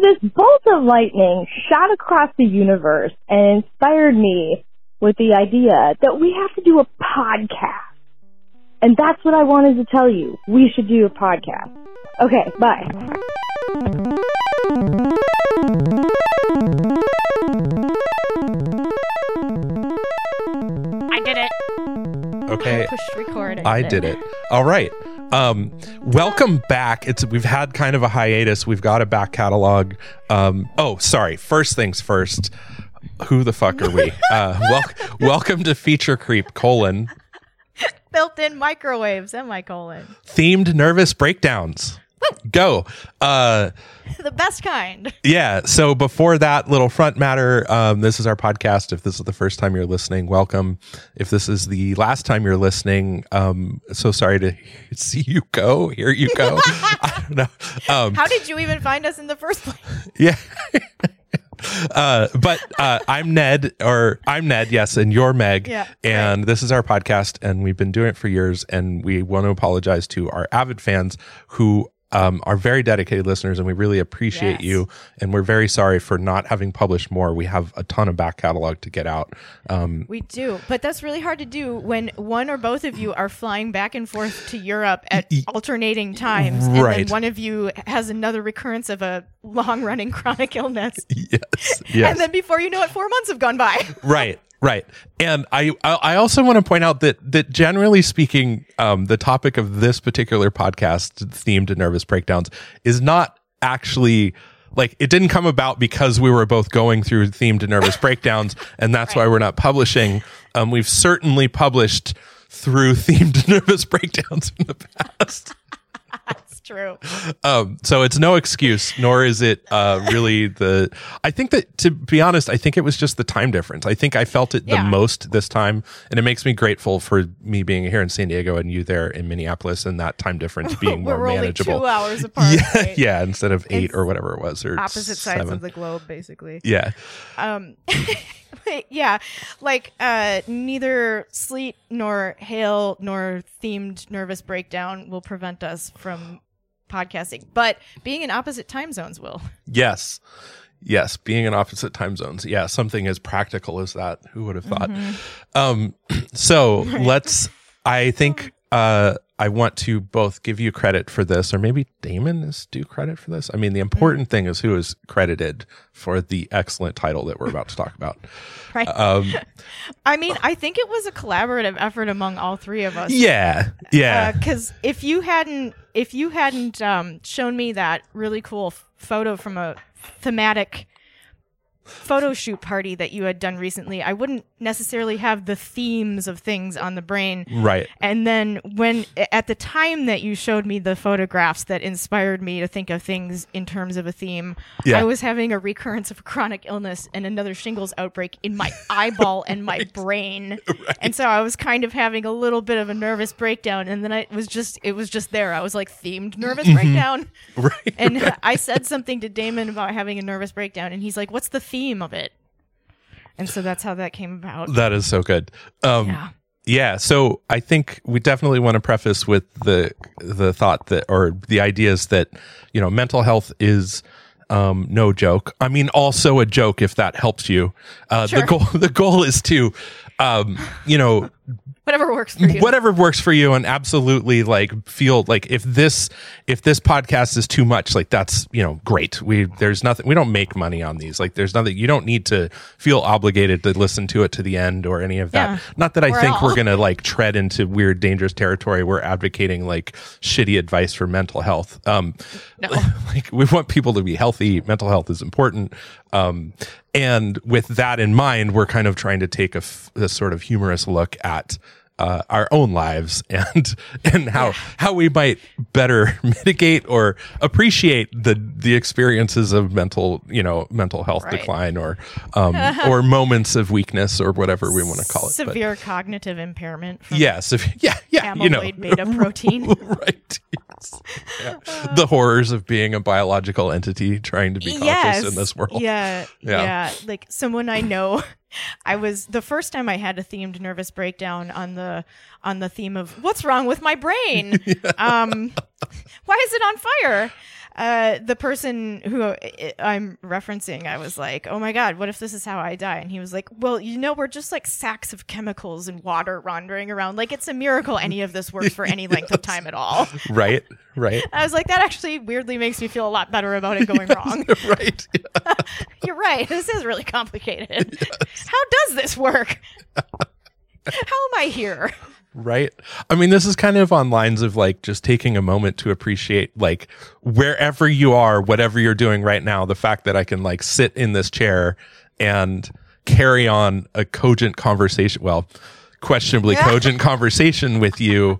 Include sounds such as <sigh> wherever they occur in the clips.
this bolt of lightning shot across the universe and inspired me with the idea that we have to do a podcast. And that's what I wanted to tell you. We should do a podcast. Okay, bye. I did it. Okay. I <laughs> pushed record. I did it. All right. Um, welcome back. It's we've had kind of a hiatus. We've got a back catalog. Um, oh, sorry. First things first. Who the fuck are we? <laughs> Uh, wel- welcome to Feature Creep colon Built-in microwaves, am I colon? themed nervous breakdowns. Go. Uh, <laughs> The best kind. yeah. So before that little front matter, um, this is our podcast. If this is the first time you're listening, welcome. If this is the last time you're listening, um, so sorry to <laughs> see you go. Here you go. <laughs> I don't know. Um, How did you even find us in the first place? yeah. uh, but uh, I'm Ned, or I'm Ned, yes, and you're Meg. Yeah, and this is our podcast, and we've been doing it for years, and we want to apologize to our avid fans who um, are very dedicated listeners, and we really appreciate Yes. you. And we're very sorry for not having published more. We have a ton of back catalog to get out. Um, We do, but that's really hard to do when one or both of you are flying back and forth to Europe at alternating times, and then one of you has another recurrence of a long-running <laughs> chronic illness, yes, yes. and then before you know it, four months have gone by. right right. And i i also want to point out that that generally speaking um the topic of this particular podcast themed nervous breakdowns is not actually like it didn't come about because we were both going through themed nervous <laughs> breakdowns and that's why we're not publishing. Um we've certainly published through <laughs> themed nervous breakdowns in the past true. um, so it's no excuse, nor is it uh, really the. I think that to be honest, I think it was just the time difference. I think I felt it the Yeah. most this time, and it makes me grateful for me being here in San Diego and you there in Minneapolis, and that time difference <laughs> being more We're only manageable. two hours <laughs> apart. yeah, right? yeah, instead of eight It's or whatever it was, or Opposite sides of the globe, basically. yeah, Um, <laughs> yeah, like uh, neither sleet nor hail nor themed nervous breakdown will prevent us from podcasting, but being in opposite time zones will. yes, yes, being in opposite time zones. Yeah, something as practical as that. Who would have thought? Um, <clears throat> so let's. I think uh, I want to both give you credit for this, or maybe Damon is due credit for this. I mean, the important thing is who is credited for the excellent title that we're about to talk about. <laughs> Right. Um, <laughs> I mean, I think it was a collaborative effort among all three of us. yeah, yeah, Because if you hadn't, if you hadn't um, shown me that really cool f- photo from a thematic photo shoot party that you had done recently, I wouldn't necessarily have the themes of things on the brain. right. And then when at the time that you showed me the photographs that inspired me to think of things in terms of a theme, Yeah. I was having a recurrence of chronic illness and another shingles outbreak in my <laughs> eyeball and my brain. And so I was kind of having a little bit of a nervous breakdown and then I was just it was just there. I was like themed nervous mm-hmm. breakdown. <laughs> Right. And I said something to Damon about having a nervous breakdown and he's like, "What's the theme of it?" And so that's how that came about. That is so good. Um, Yeah. Yeah, so I think we definitely want to preface with the the thought that or the ideas that you know mental health is um, no joke. I mean, also a joke if that helps you. Uh, The goal <laughs> the goal is to um, you know Whatever works for you. whatever works for you and absolutely like feel like if this if this podcast is too much like that's you know great. We there's nothing we don't make money on these. Like there's nothing you don't need to feel obligated to listen to it to the end or any of that. Yeah. not that i think at we're gonna like tread into weird dangerous territory. We're advocating like shitty advice for mental health. Um No. <laughs> like we want people to be healthy. Mental health is important. Um and with that in mind we're kind of trying to take a, f- a sort of humorous look at uh, our own lives <laughs> and and how how we might better <laughs> mitigate or appreciate the the experiences of mental you know mental health Right. decline or um or <laughs> moments of weakness or whatever we want to call it But severe cognitive impairment yes if, yeah yeah amyloid you know beta protein. right yes. <laughs> Yeah. the horrors of being a biological entity trying to be conscious in this world Yeah, Yeah. yeah, Like someone I know, I was the first time I had a themed nervous breakdown on the on the theme of what's wrong with my brain. <laughs> Um, why is it on fire? Uh, the person who I'm referencing, I was like, "Oh my god, what if this is how I die?" And he was like, "Well, you know, we're just like sacks of chemicals and water wandering around. Like it's a miracle any of this works for any length of time at all." <laughs> right, right, I was like, "That actually weirdly makes me feel a lot better about it going wrong." <laughs> right. Yeah. <laughs> You're right. This is really complicated. How does this work? How am I here? Right. I mean, this is kind of on lines of like just taking a moment to appreciate like wherever you are, whatever you're doing right now, the fact that I can like sit in this chair and carry on a cogent conversation. Well, questionably cogent <laughs> conversation with you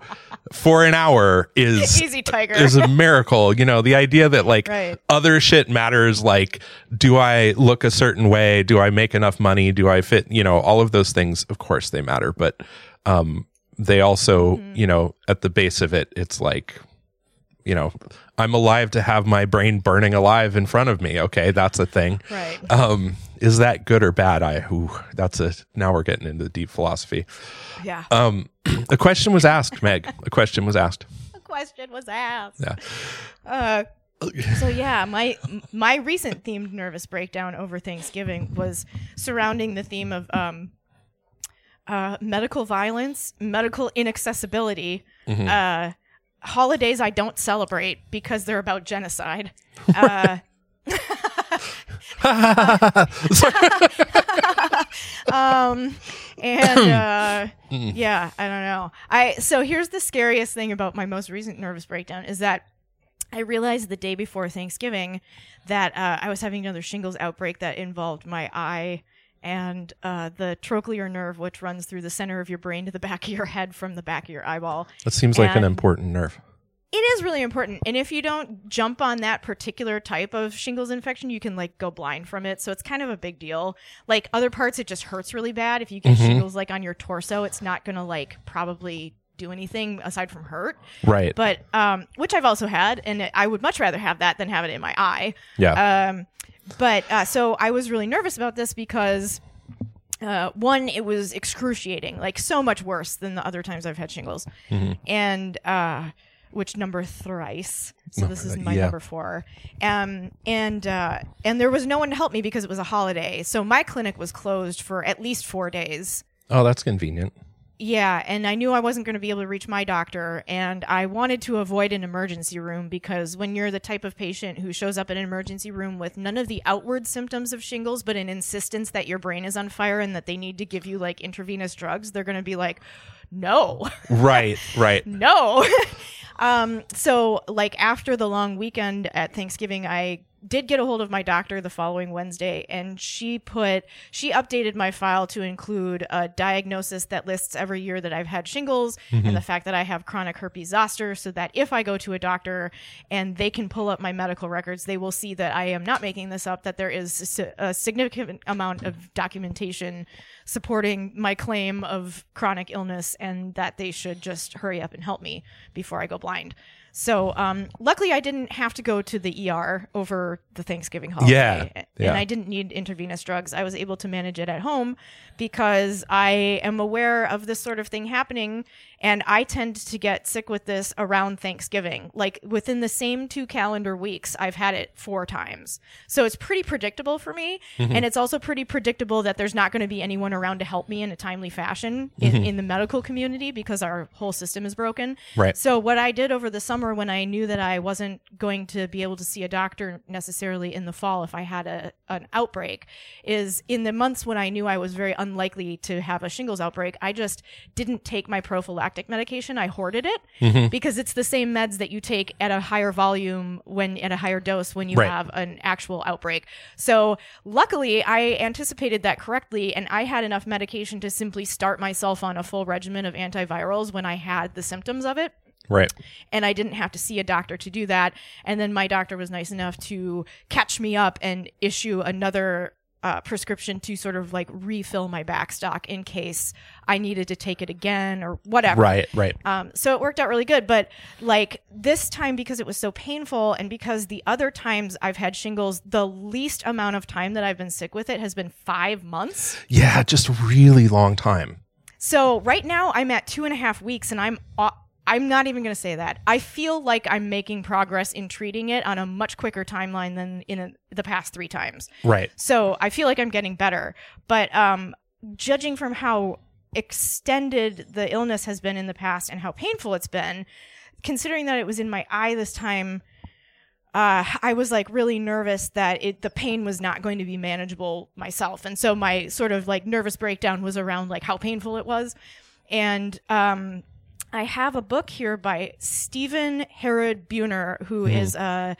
for an hour is <laughs> Easy, tiger. is a miracle. You know, the idea that like Right. other shit matters, like do I look a certain way? Do I make enough money? Do I fit? You know, all of those things, of course, they matter, but um, they also, Mm-hmm. you know, at the base of it, it's like, you know, I'm alive to have my brain burning alive in front of me. Okay, that's a thing. right. Um, is that good or bad? I, ooh, that's a. Now we're getting into the deep philosophy. Yeah. Um, <clears throat> a question was asked, Meg. A question was asked. <laughs> a question was asked. Yeah. Uh, so yeah, my my recent themed nervous breakdown over Thanksgiving was surrounding the theme of um, uh, medical violence, medical inaccessibility, uh, holidays I don't celebrate because they're about genocide. <laughs> Uh, <laughs> um, and uh, yeah, I don't know. I so here's the scariest thing about my most recent nervous breakdown is that I realized the day before Thanksgiving that uh, I was having another shingles outbreak that involved my eye and uh, the trochlear nerve, which runs through the center of your brain to the back of your head from the back of your eyeball. That seems like an important nerve. It is really important. And if you don't jump on that particular type of shingles infection, you can like go blind from it. So it's kind of a big deal. Like other parts, it just hurts really bad. If you get shingles like on your torso, it's not going to like probably do anything aside from hurt. Right. But, um, which I've also had. And I would much rather have that than have it in my eye. yeah. Um, but uh, so I was really nervous about this because uh, one, it was excruciating, like so much worse than the other times I've had shingles, and uh, which number thrice. So this is my yeah. number four. Um, and uh, and there was no one to help me because it was a holiday, so my clinic was closed for at least four days. oh, that's convenient. Yeah, and I knew I wasn't going to be able to reach my doctor, and I wanted to avoid an emergency room because when you're the type of patient who shows up in an emergency room with none of the outward symptoms of shingles, but an insistence that your brain is on fire and that they need to give you like intravenous drugs, they're going to be like, no, <laughs> Right. Right. no. <laughs> um, so, like, after the long weekend at Thanksgiving, I did get a hold of my doctor the following Wednesday, and she put, she updated my file to include a diagnosis that lists every year that I've had shingles and mm-hmm. the fact that I have chronic herpes zoster, so that if I go to a doctor and they can pull up my medical records, they will see that I am not making this up, that there is a a significant amount of documentation supporting my claim of chronic illness and that they should just hurry up and help me before I go blind. So, um, luckily, I didn't have to go to the ER over the Thanksgiving holiday. Yeah, And yeah. I didn't need intravenous drugs. I was able to manage it at home because I am aware of this sort of thing happening. And I tend to get sick with this around Thanksgiving. Like within the same two calendar weeks, I've had it four times. So it's pretty predictable for me. Mm-hmm. And it's also pretty predictable that there's not going to be anyone around to help me in a timely fashion in, in the medical community because our whole system is broken. Mm-hmm. Right. So what I did over the summer when I knew that I wasn't going to be able to see a doctor necessarily in the fall if I had a an outbreak is in the months when I knew I was very unlikely to have a shingles outbreak, I just didn't take my prophylactic medication. I hoarded it Mm-hmm. because it's the same meds that you take at a higher volume when at a higher dose when you Right. have an actual outbreak. So luckily I anticipated that correctly and I had enough medication to simply start myself on a full regimen of antivirals when I had the symptoms of it Right. and I didn't have to see a doctor to do that. And then my doctor was nice enough to catch me up and issue another uh, prescription to sort of like refill my back stock in case I needed to take it again or whatever. Right. Right. Um, so it worked out really good. But like this time, because it was so painful, and because the other times I've had shingles, the least amount of time that I've been sick with it has been five months. Yeah. Just really long time. So right now I'm at two and a half weeks, and I'm au- I'm not even going to say that. I feel like I'm making progress in treating it on a much quicker timeline than in a, the past three times. Right. So I feel like I'm getting better. But um, judging from how extended the illness has been in the past and how painful it's been, considering that it was in my eye this time, uh, I was like really nervous that it the pain was not going to be manageable myself, and so my sort of like nervous breakdown was around like how painful it was, and um, I have a book here by Stephen Harrod Buhner, who is a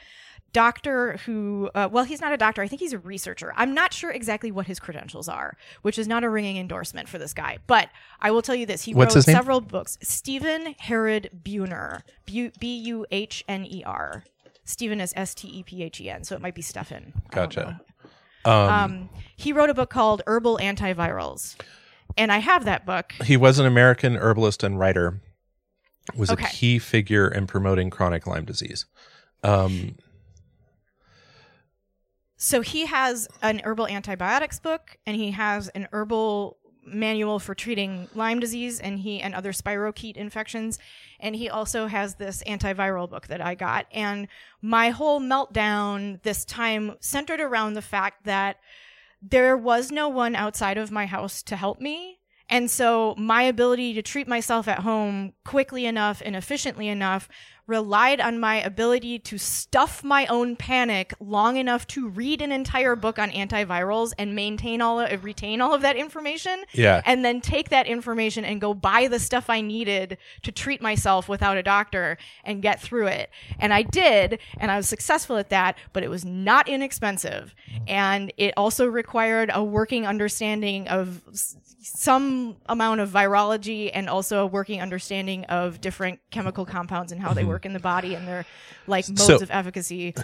doctor who, uh, well, he's not a doctor. I think he's a researcher. I'm not sure exactly what his credentials are, which is not a ringing endorsement for this guy. But I will tell you this: he What's wrote several books. Stephen Harrod Buhner, B U H N E R. Stephen is S T E P H E N, so it might be Stephen. I don't know. Gotcha. Um, Um, he wrote a book called Herbal Antivirals, and I have that book. he was an American herbalist and writer. Was Okay. a key figure in promoting chronic Lyme disease. Um, So he has an herbal antibiotics book, and he has an herbal manual for treating Lyme disease and he and other spirochete infections. And he also has this antiviral book that I got. And my whole meltdown this time centered around the fact that there was no one outside of my house to help me. And so my ability to treat myself at home quickly enough and efficiently enough relied on my ability to stuff my own panic long enough to read an entire book on antivirals and maintain all of, retain all of that information Yeah. and then take that information and go buy the stuff I needed to treat myself without a doctor and get through it. And I did, and I was successful at that, but it was not inexpensive. Mm-hmm. And it also required a working understanding of some amount of virology and also a working understanding of different chemical compounds and how they Mm. work in the body and their like modes So- of efficacy.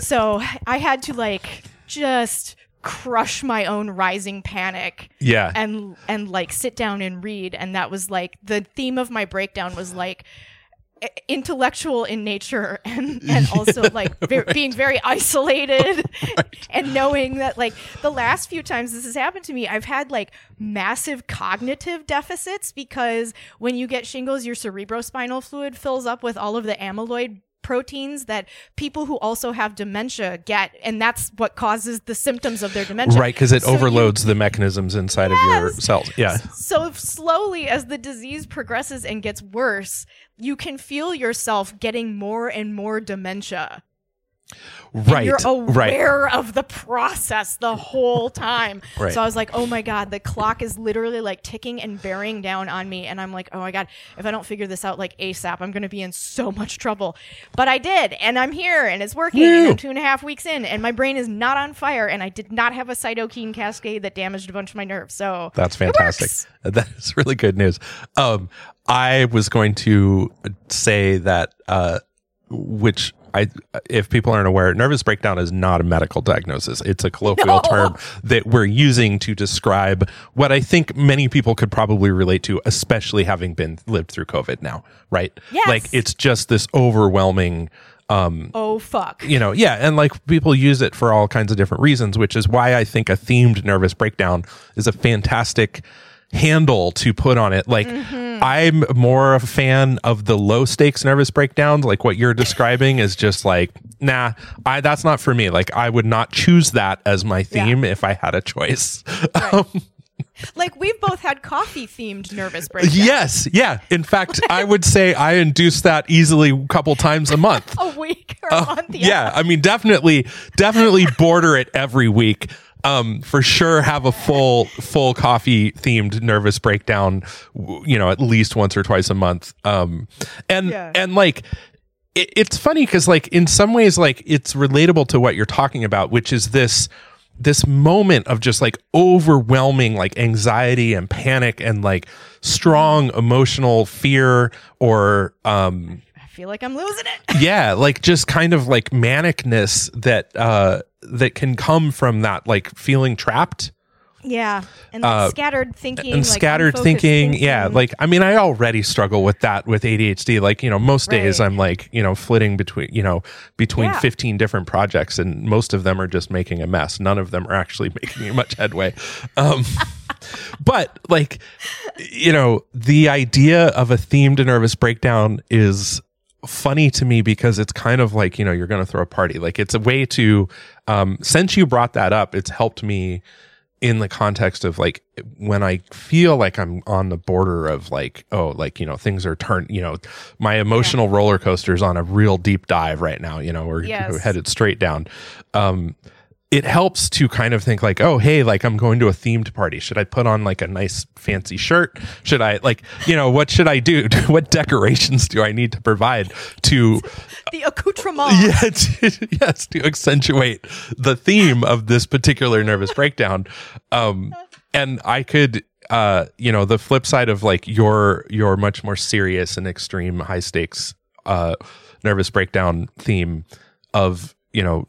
So I had to like just crush my own rising panic Yeah. and and like sit down and read and that was like the theme of my breakdown was like intellectual in nature <laughs> and and also like <laughs> ve- being very isolated <laughs> and knowing that like the last few times this has happened to me I've had like massive cognitive deficits because when you get shingles your cerebrospinal fluid fills up with all of the amyloid proteins that people who also have dementia get and that's what causes the symptoms of their dementia right, because it So you- overloads the mechanisms inside of your cells. Yeah. so slowly as the disease progresses and gets worse, you can feel yourself getting more and more dementia. And Right. You're right. aware of the process the whole time. Right. So I was like, oh my God, the clock is literally like ticking and bearing down on me. And I'm like, oh my God, if I don't figure this out like ASAP, I'm going to be in so much trouble. But I did. And I'm here and it's working. And I'm two and a half weeks in and my brain is not on fire. And I did not have a cytokine cascade that damaged a bunch of my nerves. So That's fantastic. <laughs> That is really good news. Um, I was going to say that, uh, which I, if people aren't aware, nervous breakdown is not a medical diagnosis. It's a colloquial No. term <laughs> that we're using to describe what I think many people could probably relate to, especially having been lived through COVID now, right? Yes. Like it's just this overwhelming, um, Oh, fuck. you know, yeah, and like people use it for all kinds of different reasons, which is why I think a themed nervous breakdown is a fantastic handle to put on it. Like I'm more a fan of the low stakes nervous breakdowns, like what you're describing is just like, nah, I that's not for me. Like I would not choose that as my theme if I had a choice. <laughs> Um, Like we've both had coffee themed nervous breakdowns. yes, yeah. In fact, <laughs> I would say I induce that easily a couple times a month. A week or a month. Oh, yeah i mean definitely definitely <laughs> border it every week um for sure have a full full coffee themed nervous breakdown you know at least once or twice a month um and Yeah. and like it, it's funny because like in some ways like it's relatable to what you're talking about which is this this moment of just like overwhelming like anxiety and panic and like strong emotional fear or um feel like I'm losing it. <laughs> yeah like just kind of like manicness that uh that can come from that like feeling trapped Yeah. And like Uh, scattered thinking. and like scattered unfocused thinking. yeah like i mean i already struggle with that with adhd like you know most days Right. i'm like you know flitting between you know between Yeah. 15 different projects and most of them are just making a mess none of them are actually <laughs> making much headway um <laughs> but like you know the idea of a themed nervous breakdown is funny to me because it's kind of like you know you're going to throw a party like it's a way to um since you brought that up it's helped me in the context of like when I feel like I'm on the border of like, oh, like, you know, things are turned, you know, my emotional yeah. roller coaster is on a real deep dive right now, you know, we're, yes. we're headed straight down. Um, it helps to kind of think like, oh, hey, like I'm going to a themed party. Should I put on like a nice fancy shirt? Should I like, you know, what should I do? <laughs> what decorations do I need to provide to the accoutrement? <laughs> Yeah, to, yes, to accentuate the theme of this particular nervous breakdown. Um, and I could, uh, you know, the flip side of like your your much more serious and extreme high stakes uh nervous breakdown theme of you know,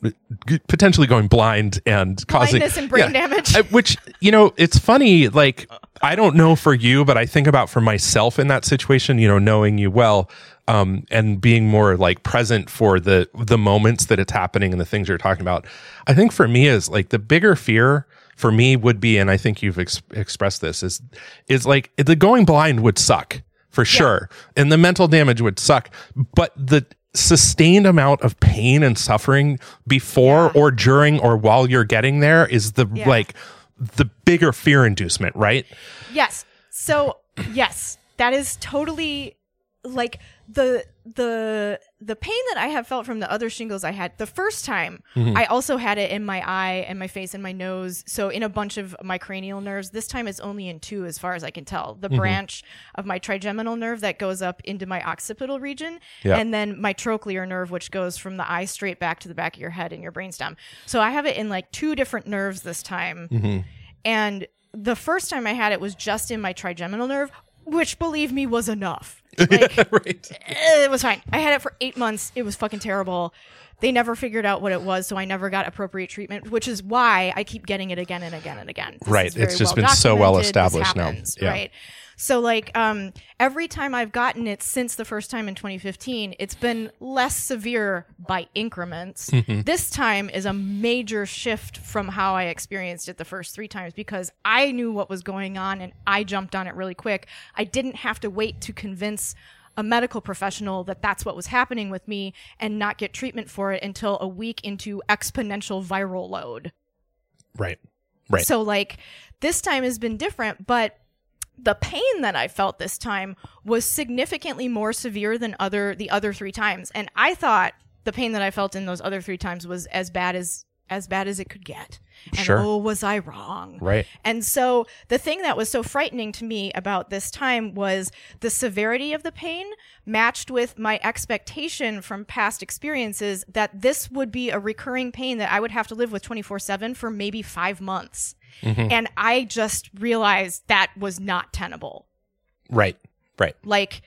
potentially going blind and causing blindness and brain yeah, damage. Which you know, it's funny. Like I don't know for you, but I think about for myself in that situation. You know, knowing you well, um, and being more like present for the the moments that it's happening and the things you're talking about. I think for me is like the bigger fear for me would be, and I think you've ex- expressed this is is like the going blind would suck for sure, yeah. and the mental damage would suck, but the sustained amount of pain and suffering before yeah. or during or while you're getting there is the yeah. like the bigger fear inducement, right? Yes. So, <clears throat> yes, that is totally like the the the pain that I have felt from the other shingles I had the first time, mm-hmm. I also had it in my eye and my face and my nose. So in a bunch of my cranial nerves. This time it's only in two, as far as I can tell. The mm-hmm. branch of my trigeminal nerve that goes up into my occipital region, yep. and then my trochlear nerve, which goes from the eye straight back to the back of your head and your brainstem. So I have it in like two different nerves this time, mm-hmm. and the first time I had it was just in my trigeminal nerve, which believe me was enough <laughs> like, right. Eh, it was fine. I had it for eight months. It was fucking terrible. They never figured out what it was, so I never got appropriate treatment, which is why I keep getting it again and again and again. Right. It's just well been so well established happens, now. Yeah. Right. So like um, every time I've gotten it since the first time in 2015, it's been less severe by increments. <laughs> Mm-hmm. This time is a major shift from how I experienced it the first three times because I knew what was going on and I jumped on it really quick. I didn't have to wait to convince a medical professional that that's what was happening with me and not get treatment for it until a week into exponential viral load. Right. Right. So like this time has been different, but the pain that I felt this time was significantly more severe than other the other three times. And I thought the pain that I felt in those other three times was as bad as as bad as it could get. And sure. oh, was I wrong? Right. And so the thing that was so frightening to me about this time was the severity of the pain matched with my expectation from past experiences that this would be a recurring pain that I would have to live with 24 7 for maybe five months. Mm-hmm. And I just realized that was not tenable. Right. Right. Like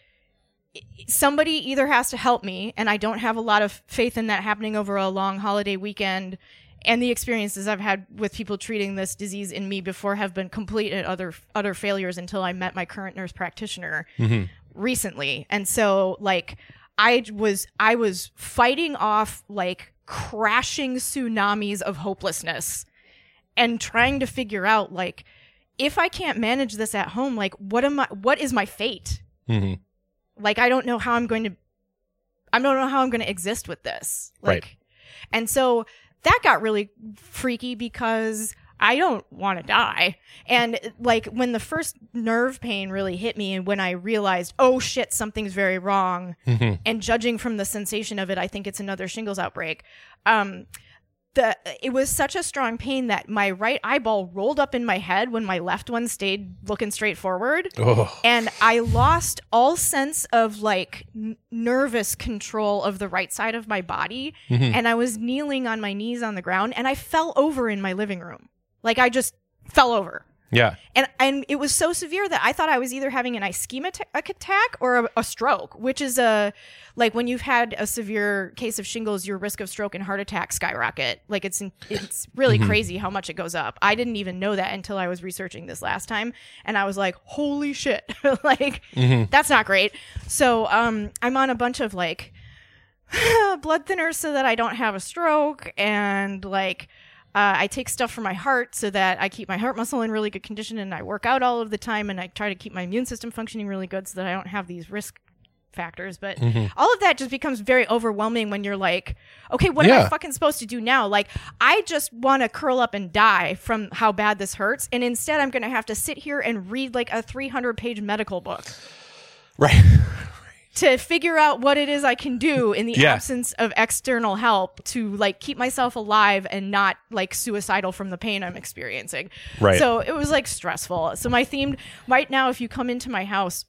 somebody either has to help me and I don't have a lot of faith in that happening over a long holiday weekend and the experiences I've had with people treating this disease in me before have been complete and utter utter failures until I met my current nurse practitioner mm-hmm. recently. And so like I was I was fighting off like crashing tsunamis of hopelessness and trying to figure out like if I can't manage this at home, like what am I? What is my fate? Mm-hmm. Like I don't know how I'm going to. I don't know how I'm going to exist with this. Like, right. and so that got really freaky because I don't want to die. And like when the first nerve pain really hit me, and when I realized, oh shit, something's very wrong, mm-hmm. and judging from the sensation of it, I think it's another shingles outbreak. Um, the it was such a strong pain that my right eyeball rolled up in my head when my left one stayed looking straight forward oh. and i lost all sense of like n- nervous control of the right side of my body mm-hmm. and i was kneeling on my knees on the ground and i fell over in my living room like i just fell over yeah. And and it was so severe that I thought I was either having an ischemic attack or a, a, stroke, which is a like when you've had a severe case of shingles, your risk of stroke and heart attack skyrocket. Like it's it's really mm-hmm. crazy how much it goes up. I didn't even know that until I was researching this last time, and I was like, holy shit, <laughs> like mm-hmm. that's not great. So um, I'm on a bunch of like <sighs> blood thinners so that I don't have a stroke, and like Uh, I take stuff for my heart so that I keep my heart muscle in really good condition and I work out all of the time and I try to keep my immune system functioning really good so that I don't have these risk factors. But all of that just becomes very overwhelming when you're like, okay, what am I fucking supposed to do now? Like, I just want to curl up and die from how bad this hurts. And instead, I'm going to have to sit here and read like a 300 page medical book Right. <laughs> to figure out what it is I can do in the Yeah. absence of external help to like keep myself alive and not like suicidal from the pain I'm experiencing. Right. So it was like stressful. So my themed right now, if you come into my house,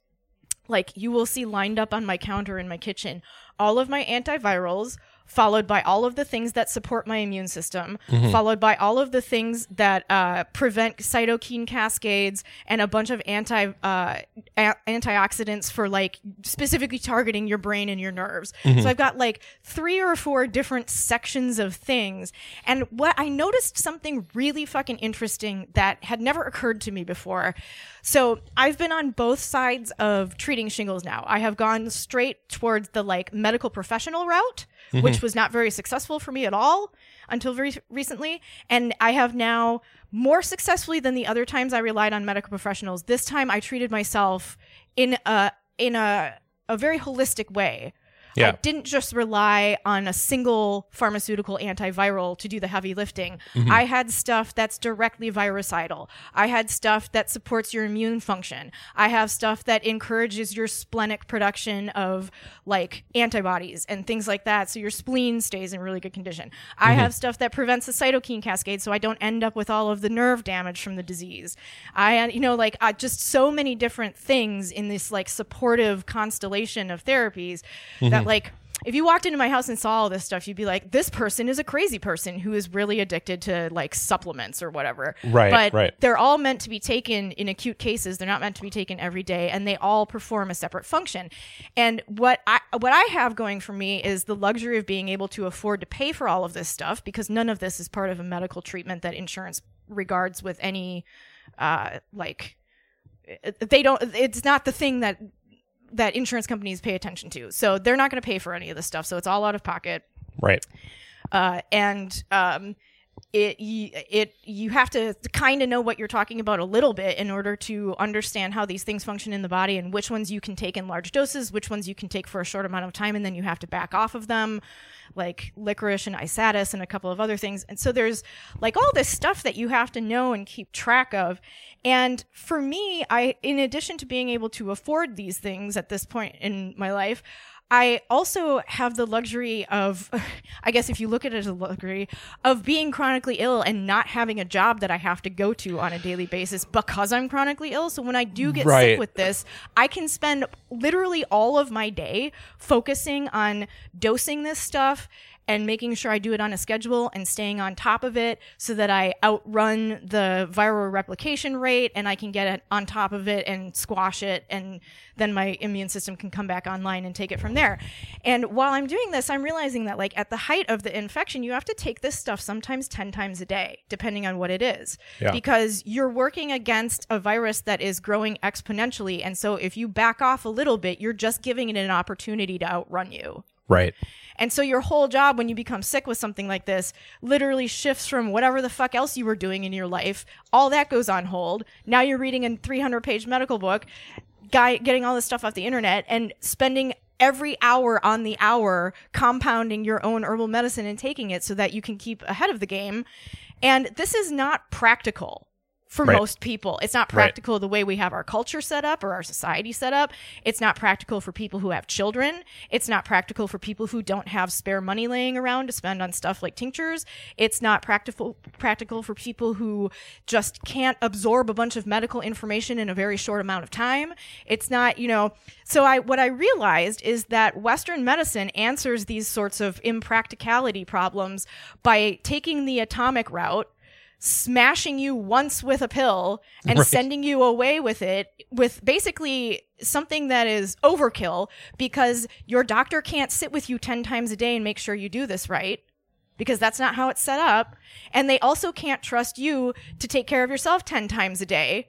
like you will see lined up on my counter in my kitchen all of my antivirals followed by all of the things that support my immune system followed by all of the things that uh, prevent cytokine cascades and a bunch of anti uh, a- antioxidants for like specifically targeting your brain and your nerves. So i've got like three or four different sections of things. And what i noticed something really fucking interesting that had never occurred to me before. So I've been on both sides of treating shingles now. I have gone straight towards the like medical professional route, which mm-hmm. was not very successful for me at all until very recently. And I have now more successfully than the other times I relied on medical professionals. This time I treated myself in a in a a very holistic way. Yeah. I didn't just rely on a single pharmaceutical antiviral to do the heavy lifting. I had stuff that's directly virucidal. I had stuff that supports your immune function. I have stuff that encourages your splenic production of like antibodies and things like that so your spleen stays in really good condition. I have stuff that prevents the cytokine cascade so I don't end up with all of the nerve damage from the disease. I you know like uh, just so many different things in this like supportive constellation of therapies that like if you walked into my house and saw all this stuff, you'd be like, this person is a crazy person who is really addicted to like supplements or whatever. Right, But right. they're all meant to be taken in acute cases. They're not meant to be taken every day, and they all perform a separate function. And what I what I have going for me is the luxury of being able to afford to pay for all of this stuff because none of this is part of a medical treatment that insurance regards with any uh like they don't it's not the thing that that insurance companies pay attention to. So they're not going to pay for any of this stuff. So it's all out of pocket. Right. Uh, and um, it you, it you have to kind of know what you're talking about a little bit in order to understand how these things function in the body and which ones you can take in large doses, which ones you can take for a short amount of time, and then you have to back off of them, like licorice and isatis and a couple of other things. And so there's like all this stuff that you have to know and keep track of. And for me, I in addition to being able to afford these things at this point in my life. I also have the luxury of, <laughs> I guess if you look at it as a luxury, of being chronically ill and not having a job that I have to go to on a daily basis because I'm chronically ill. So when I do get Right. sick with this, I can spend literally all of my day focusing on dosing this stuff and making sure I do it on a schedule and staying on top of it so that I outrun the viral replication rate and I can get it on top of it and squash it and then my immune system can come back online and take it from there. And while I'm doing this, I'm realizing that like at the height of the infection, you have to take this stuff sometimes 10 times a day, depending on what it is. Yeah. Because you're working against a virus that is growing exponentially. And so if you back off a little bit, you're just giving it an opportunity to outrun you. Right. And so your whole job when you become sick with something like this literally shifts from whatever the fuck else you were doing in your life. All that goes on hold. Now you're reading a 300 page medical book, guy getting all this stuff off the internet and spending every hour on the hour compounding your own herbal medicine and taking it so that you can keep ahead of the game. And this is not practical for Right. most people. It's not Right. practical the way we have our culture set up or our society set up. It's not practical for people who have children. It's not practical for people who don't have spare money laying around to spend on stuff like tinctures. It's not practical practical for people who just can't absorb a bunch of medical information in a very short amount of time. It's not, you know, so I what I realized is that western medicine answers these sorts of impracticality problems by taking the atomic route smashing you once with a pill and <laughs> Right. sending you away with it with basically something that is overkill because your doctor can't sit with you 10 times a day and make sure you do this right because that's not how it's set up and they also can't trust you to take care of yourself 10 times a day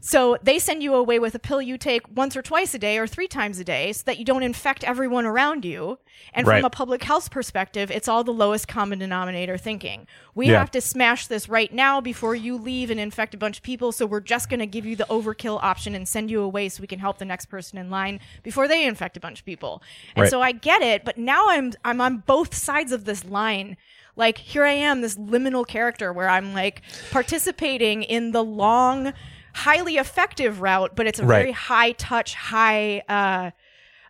So they send you away with a pill you take once or twice a day or three times a day so that you don't infect everyone around you. And Right. from a public health perspective, it's all the lowest common denominator thinking. We Yeah. have to smash this right now before you leave and infect a bunch of people. So we're just going to give you the overkill option and send you away so we can help the next person in line before they infect a bunch of people. And Right. so I get it, but now I'm I'm on both sides of this line. Like here I am, this liminal character where I'm like participating in the long, highly effective route, but it's a Right. very high touch, high uh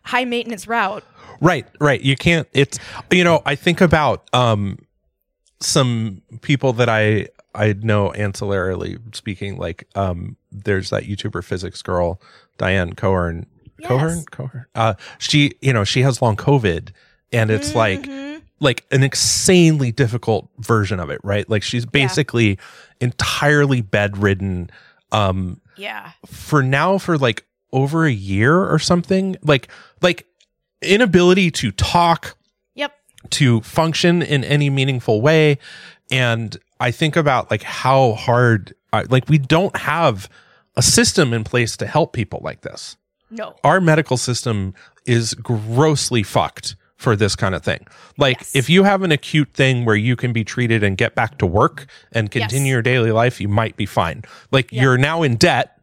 high maintenance route. Right, right. You can't. It's you know. I think about um some people that I I know ancillarily speaking. Like um, there's that YouTuber physics girl Diane Cowern. Cowern, Cowern. Uh, she you know she has long COVID, and it's like like an insanely difficult version of it. Right, like she's basically entirely bedridden. Um, Yeah. for now for like over a year or something like like inability to talk Yep. to function in any meaningful way and i think about like how hard I, like we don't have a system in place to help people like this No. our medical system is grossly fucked for this kind of thing. Like Yes. if you have an acute thing where you can be treated and get back to work and continue Yes. your daily life, you might be fine. Like Yeah. you're now in debt.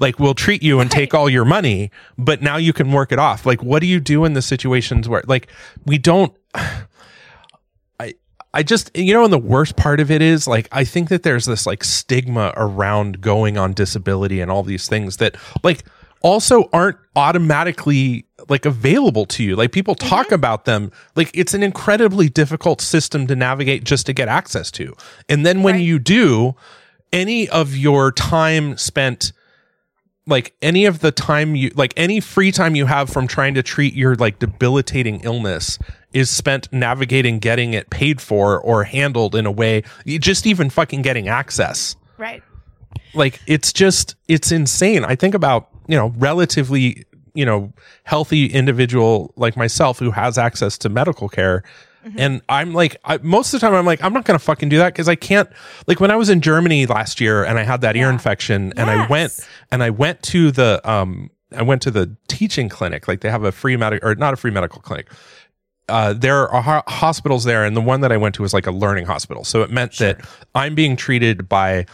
Like we'll treat you and take all your money, but now you can work it off. Like what do you do in the situations where like we don't <sighs> I I just you know and the worst part of it is like I think that there's this like stigma around going on disability and all these things that like also aren't automatically like available to you. Like people talk mm-hmm. about them like it's an incredibly difficult system to navigate just to get access to. And then when Right. you do any of your time spent like any of the time you like any free time you have from trying to treat your like debilitating illness is spent navigating getting it paid for or handled in a way just even fucking getting access Right. like it's just it's insane i think about you know relatively you know healthy individual like myself who has access to medical care. And i'm like I, most of the time i'm like i'm not gonna fucking do that because i can't like when i was in germany last year and i had that ear Yeah. infection and i went and i went to the um i went to the teaching clinic like they have a free medical or not a free medical clinic. Uh, there are ho- hospitals there, and the one that I went to was like a learning hospital. So it meant that I'm being treated by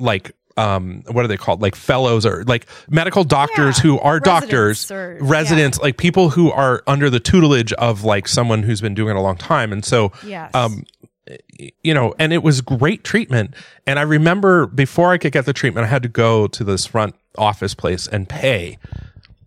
like um what are they called like fellows or like medical doctors Yeah. who are Residents doctors or- residents like people who are under the tutelage of like someone who's been doing it a long time and so Yes. um you know and it was great treatment and i remember before i could get the treatment i had to go to this front office place and pay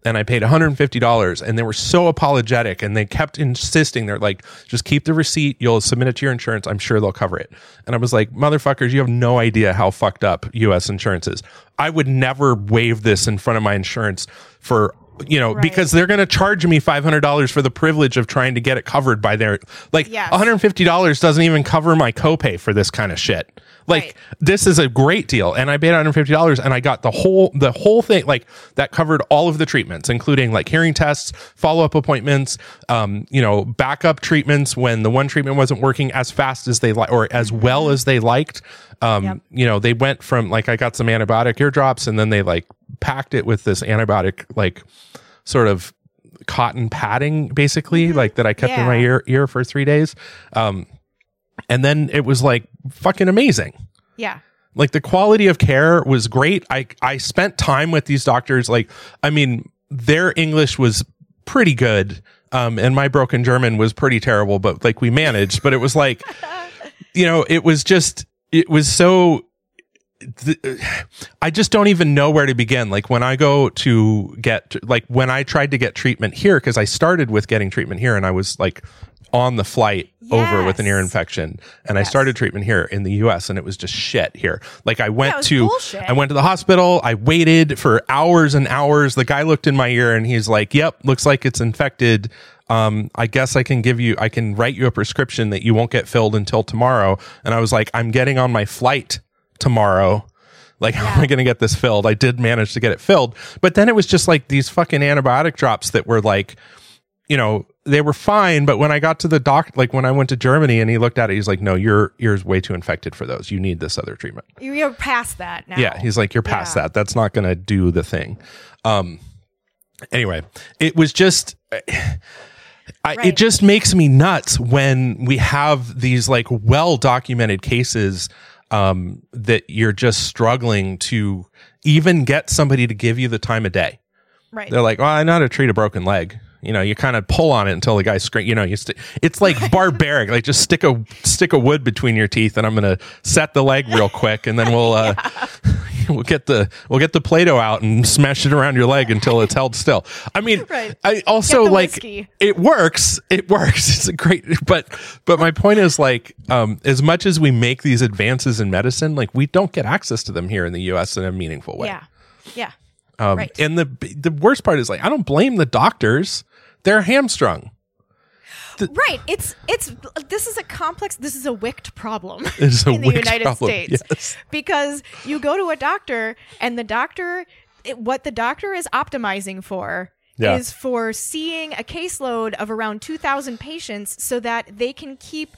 and I paid $150 and they were so apologetic and they kept insisting they're like just keep the receipt you'll submit it to your insurance I'm sure they'll cover it. And I was like motherfuckers you have no idea how fucked up US insurance is. I would never waive this in front of my insurance for you know Right. because they're going to charge me $500 for the privilege of trying to get it covered by their like Yes. $150 doesn't even cover my copay for this kind of shit. Like Right. this is a great deal and i paid $150 and i got the whole the whole thing like that covered all of the treatments including like hearing tests follow-up appointments um you know backup treatments when the one treatment wasn't working as fast as they like or as well as they liked um Yep. you know they went from like i got some antibiotic ear drops and then they like packed it with this antibiotic like sort of cotton padding basically like that i kept in my ear ear for three days. Um and then it was like fucking amazing. Yeah. like the quality of care was great. I i spent time with these doctors like i mean their english was pretty good um and my broken german was pretty terrible but like we managed. But it was like <laughs> you know it was just it was so th- I just don't even know where to begin. Like when I go to get, like when I tried to get treatment here, because I started with getting treatment here and I was like on the flight over with an ear infection and I started treatment here in the US and it was just shit here. Like I went to, bullshit. I went to the hospital. I waited for hours and hours. The guy looked in my ear and he's like, yep, looks like it's infected. Um, I guess I can give you, I can write you a prescription that you won't get filled until tomorrow. And I was like, I'm getting on my flight tomorrow. Like, how am I going to get this filled? I did manage to get it filled, but then it was just like these fucking antibiotic drops that were like, you know, they were fine, but when I got to the doc, like when I went to Germany and he looked at it, he's like, "No, your ear's way too infected for those. You need this other treatment." You're past that now. Yeah, he's like, "You're past Yeah. that. That's not going to do the thing." Um. Anyway, it was just. I, It just makes me nuts when we have these like well documented cases um, that you're just struggling to even get somebody to give you the time of day. right. They're like, well, I know how to treat a broken leg. You know, you kind of pull on it until the guy scream. You know, you st- it's like <laughs> barbaric. Like just stick a stick of wood between your teeth, and I'm gonna set the leg real quick, and then we'll uh, <laughs> we'll get the we'll get the play-doh out and smash it around your leg until it's held still. I mean, <laughs> Right. I also like whiskey. it works. It works. It's a great, but but my point is like, um, as much as we make these advances in medicine, like we don't get access to them here in the U.S. in a meaningful way. yeah. Yeah. Um, Right. And the the worst part is like I don't blame the doctors; they're hamstrung. Right. It's it's this is a complex this is a wicked problem <laughs> in the United problem, States. yes. Because you go to a doctor and the doctor it, what the doctor is optimizing for Yeah. is for seeing a caseload of around 2000 patients so that they can keep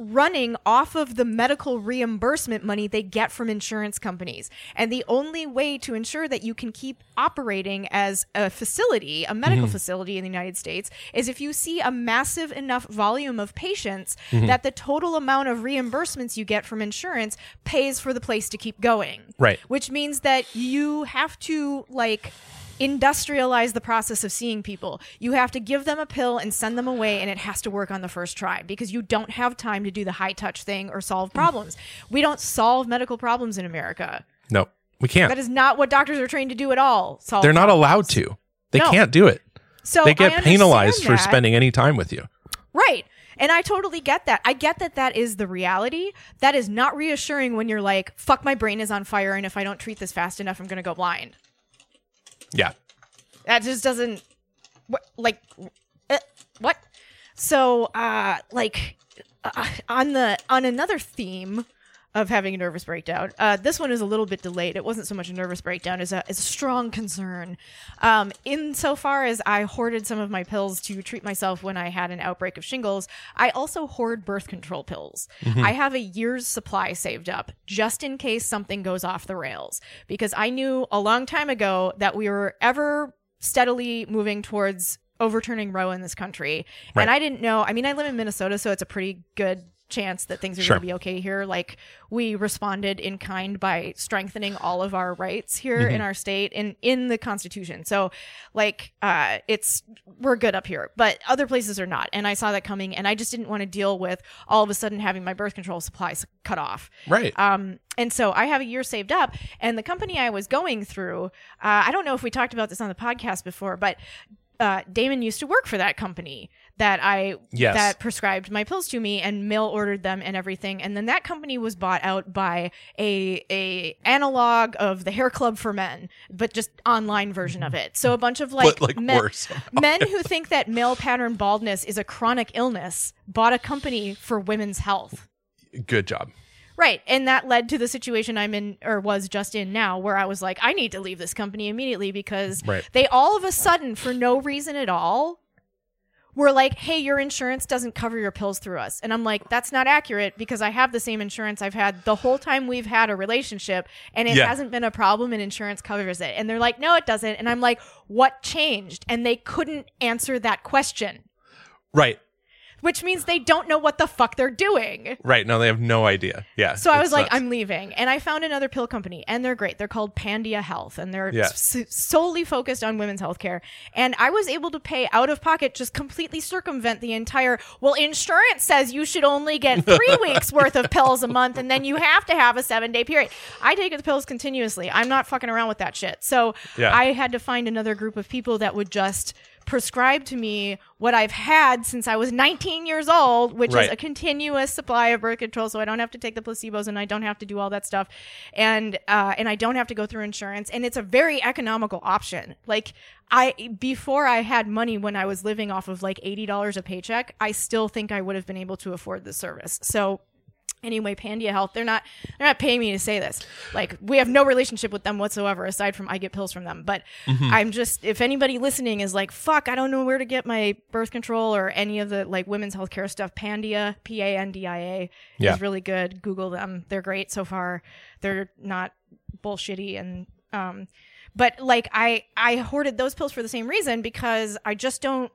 running off of the medical reimbursement money they get from insurance companies. And the only way to ensure that you can keep operating as a facility, a medical mm-hmm. facility in the United States, is if you see a massive enough volume of patients mm-hmm. that the total amount of reimbursements you get from insurance pays for the place to keep going. Right. Which means that you have to like industrialize the process of seeing people. You have to give them a pill and send them away, and it has to work on the first try because you don't have time to do the high touch thing or solve problems. We don't solve medical problems in America. No, we can't. That is not what doctors are trained to do at all. Solve they're not problems. allowed to. They No. can't do it. So they get penalized for spending any time with you. Right. And I totally get that. I get that that is the reality. That is not reassuring when you're like, fuck, my brain is on fire, and if I don't treat this fast enough, I'm going to go blind. Yeah. that just doesn't like uh, what so uh like uh, on the on another theme of having a nervous breakdown. Uh this one is a little bit delayed. It wasn't so much a nervous breakdown as a as a strong concern. Um insofar as i hoarded some of my pills to treat myself when i had an outbreak of shingles i also hoard birth control pills. I have a year's supply saved up just in case something goes off the rails because i knew a long time ago that we were ever steadily moving towards overturning Roe in this country. Right. And I didn't know, I mean, I live in Minnesota, so it's a pretty good chance that things are Sure. going to be okay here. Like, we responded in kind by strengthening all of our rights here Mm-hmm. in our state and in the Constitution. So, like, uh, it's, we're good up here, but other places are not. And I saw that coming, and I just didn't want to deal with all of a sudden having my birth control supplies cut off. Right. Um, and so I have a year saved up, and the company I was going through, uh, I don't know if we talked about this on the podcast before, but uh, Damon used to work for that company that I Yes. that prescribed my pills to me and mail ordered them and everything. And then that company was bought out by a a analog of the Hair Club for Men, but just online version of it. So a bunch of <laughs> like, But, like, men, worse. <laughs> men who think that male pattern baldness is a chronic illness bought a company for women's health. Good job. Right. And that led to the situation I'm in or was just in now where I was like, I need to leave this company immediately because Right. they all of a sudden, for no reason at all, were like, hey, your insurance doesn't cover your pills through us. And I'm like, that's not accurate because I have the same insurance I've had the whole time we've had a relationship and it Yeah. hasn't been a problem and insurance covers it. And they're like, no, it doesn't. And I'm like, what changed? And they couldn't answer that question, Right. Which means they don't know what the fuck they're doing. Right. No, they have no idea. Yeah. So I was like, nuts. I'm leaving. And I found another pill company, and they're great. They're called Pandia Health, and they're Yeah. s- solely focused on women's health care. And I was able to pay out of pocket, just completely circumvent the entire, well, insurance says you should only get <laughs> three weeks worth of pills a month, and then you have to have a seven day period. I take the pills continuously. I'm not fucking around with that shit. So Yeah. I had to find another group of people that would just prescribe to me what I've had since I was 19 years old, which Right. is a continuous supply of birth control, so I don't have to take the placebos and I don't have to do all that stuff, and uh, and I don't have to go through insurance, and it's a very economical option. Like I before I had money when I was living off of like eighty dollars a paycheck, I still think I would have been able to afford the service. So Anyway, Pandia Health, they're not they're not paying me to say this. Like we have no relationship with them whatsoever aside from I get pills from them. But I'm just if anybody listening is like, fuck, I don't know where to get my birth control or any of the like women's healthcare stuff, Pandia, P A N D I A Yeah. is really good. Google them. They're great so far. They're not bullshitty and um but like I I hoarded those pills for the same reason because I just don't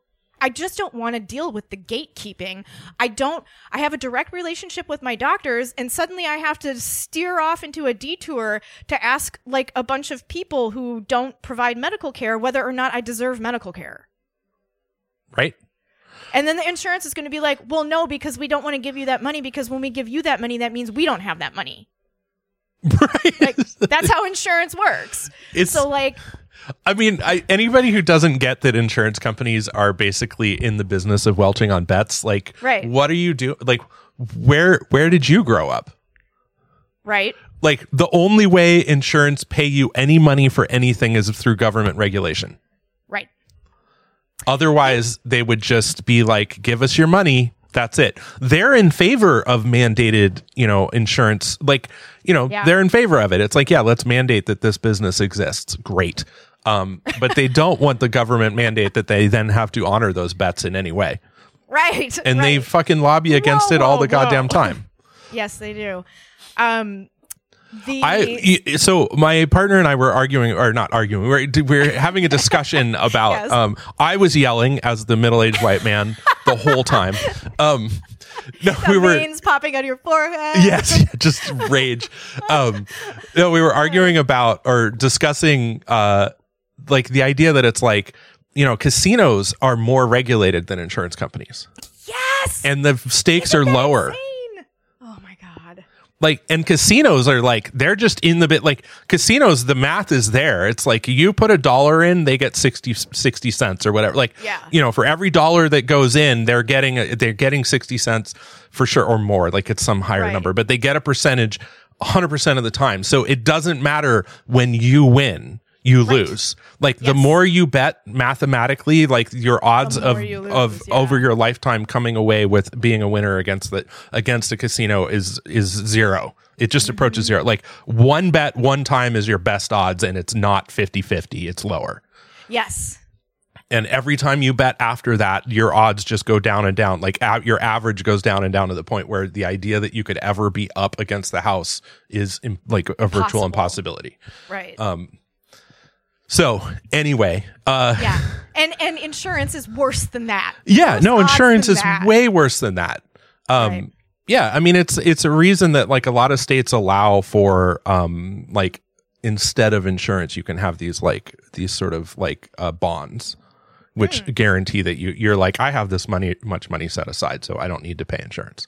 I just don't want to deal with the gatekeeping. I don't I have a direct relationship with my doctors and suddenly I have to steer off into a detour to ask like a bunch of people who don't provide medical care whether or not I deserve medical care. Right? And then the insurance is going to be like, "Well, no, because we don't want to give you that money because when we give you that money that means we don't have that money." <laughs> Right. Like that's how insurance works. It's So like I mean, I, anybody who doesn't get that insurance companies are basically in the business of welching on bets, like, Right. what are you doing? Like, where where did you grow up? right? Like, the only way insurance pay you any money for anything is through government regulation. Right. Otherwise, they would just be like, "Give us your money." That's it. They're in favor of mandated, you know, insurance. Like, you know, Yeah. they're in favor of it. It's like, yeah, let's mandate that this business exists. Great. Um, but they don't want the government mandate that they then have to honor those bets in any way. Right. And they fucking lobby against Whoa, it all whoa, the goddamn whoa. time. <laughs> Yes, they do. Um the I so my partner and I were arguing or not arguing. we're we were having a discussion <laughs> about. Yes. Um, I was yelling as the middle aged white man the whole time. <laughs> Um, no, we were. veins popping out of your forehead. Yes, just rage. Um, no, we were arguing about or discussing, uh, like the idea that it's like, you know, casinos are more regulated than insurance companies, Yes. and the stakes Isn't are lower. insane? Oh my god. like and casinos are like they're just in the bit like casinos the math is there it's like you put a dollar in they get 60 60 cents or whatever like Yeah. you know for every dollar that goes in they're getting a, they're getting 60 cents for sure or more like it's some higher Right. number but they get a percentage 100% of the time so it doesn't matter when you win you lose like the more you bet mathematically like your odds of lose, of yeah. over your lifetime coming away with being a winner against the against a casino is is zero it just approaches Mm-hmm. zero like one bet one time is your best odds and it's not 50-50 it's lower Yes. and every time you bet after that your odds just go down and down like a- your average goes down and down to the point where the idea that you could ever be up against the house is im- like a virtual Possible. impossibility Right. um so anyway uh yeah. And and insurance is worse than that. Yeah, no, insurance is that. way worse than that. Um Right. yeah, I mean it's it's a reason that like a lot of states allow for um like instead of insurance you can have these like these sort of like uh bonds which Hmm. guarantee that you you're like I have this money much money set aside so I don't need to pay insurance.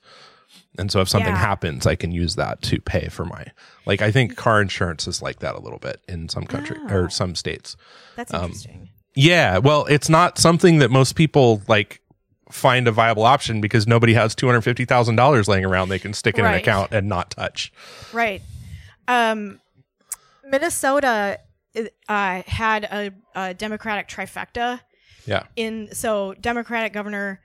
And so if something Yeah. happens I can use that to pay for my like I think car insurance is like that a little bit in some country Oh. or some states. That's um, interesting. Yeah, well, it's not something that most people like find a viable option because nobody has two hundred fifty thousand dollars laying around they can stick in an account and not touch. Right. Um, Minnesota uh, had a, a Democratic trifecta Yeah, in so Democratic governor,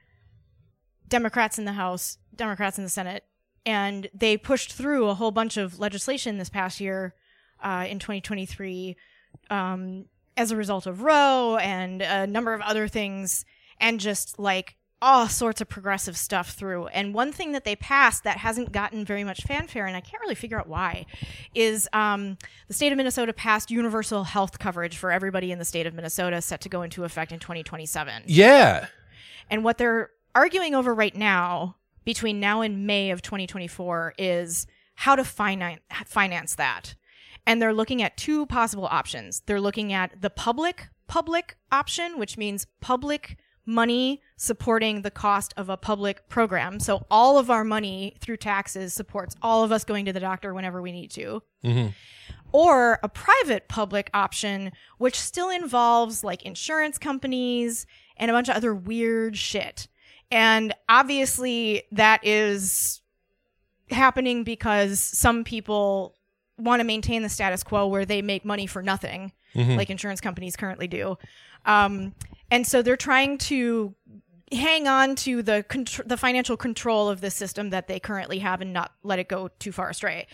Democrats in the House, Democrats in the Senate, and they pushed through a whole bunch of legislation this past year uh, in 2023 um, as a result of Roe and a number of other things, and just like all sorts of progressive stuff through. And one thing that they passed that hasn't gotten very much fanfare, and I can't really figure out why, is um, the state of Minnesota passed universal health coverage for everybody in the state of Minnesota, set to go into effect in 2027. yeah, And what they're arguing over right now, between now and May of 2024, is how to finance finance that. And they're looking at two possible options. They're looking at the public public option, which means public money supporting the cost of a public program. So all of our money through taxes supports all of us going to the doctor whenever we need to mm-hmm. or a private public option, which still involves like insurance companies and a bunch of other weird shit. And obviously, that is happening because some people want to maintain the status quo where they make money for nothing, like insurance companies currently do. Um, and so they're trying to hang on to the contr- the financial control of the system that they currently have and not let it go too far astray.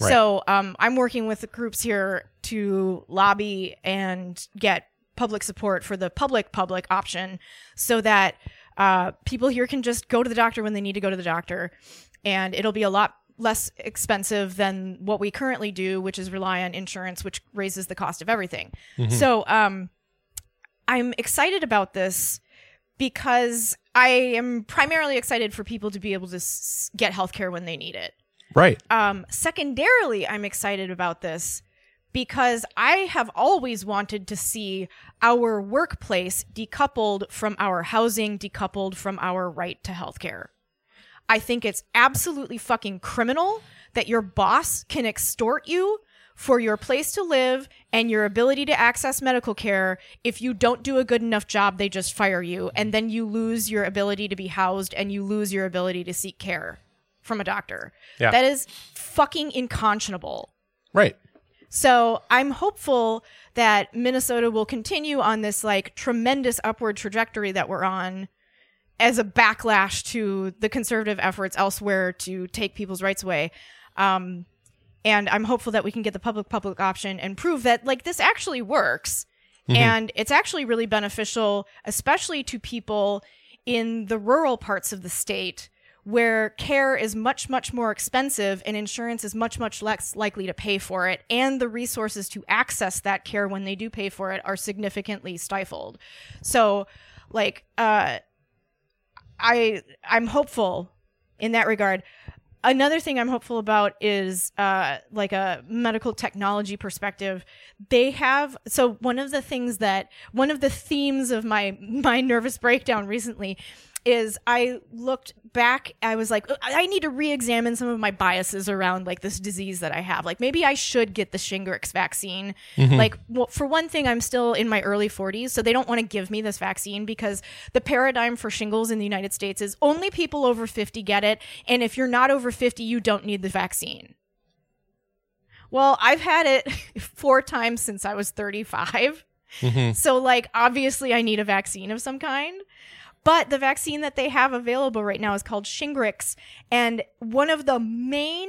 Right. So um, I'm working with the groups here to lobby and get public support for the public public option, so that uh, people here can just go to the doctor when they need to go to the doctor, and it'll be a lot less expensive than what we currently do, which is rely on insurance, which raises the cost of everything. So um, I'm excited about this because I am primarily excited for people to be able to s- get healthcare when they need it. Right. Um, secondarily, I'm excited about this because I have always wanted to see our workplace decoupled from our housing, decoupled from our right to healthcare. I think it's absolutely fucking criminal that your boss can extort you for your place to live and your ability to access medical care. If you don't do a good enough job, they just fire you. And then you lose your ability to be housed and you lose your ability to seek care from a doctor. Yeah. That is fucking unconscionable. Right. So I'm hopeful that Minnesota will continue on this like tremendous upward trajectory that we're on as a backlash to the conservative efforts elsewhere to take people's rights away. Um, and I'm hopeful that we can get the public public option and prove that like this actually works. And it's actually really beneficial, especially to people in the rural parts of the state where care is much, much more expensive and insurance is much, much less likely to pay for it. And the resources to access that care when they do pay for it are significantly stifled. So, like, uh, I I'm hopeful in that regard. Another thing I'm hopeful about is uh, like a medical technology perspective. They have so one of the things that one of the themes of my <laughs> my nervous breakdown recently is I looked back. I was like, oh, I need to re-examine some of my biases around like this disease that I have. Like maybe I should get the Shingrix vaccine. Mm-hmm. Like well, for one thing, I'm still in my early 40s, so they don't want to give me this vaccine because the paradigm for shingles in the United States is only people over 50 get it, and if you're not over 50, you don't need the vaccine. Well, I've had it <laughs> four times since I was 35. Mm-hmm. So, like, obviously, I need a vaccine of some kind. But the vaccine that they have available right now is called Shingrix. And one of the main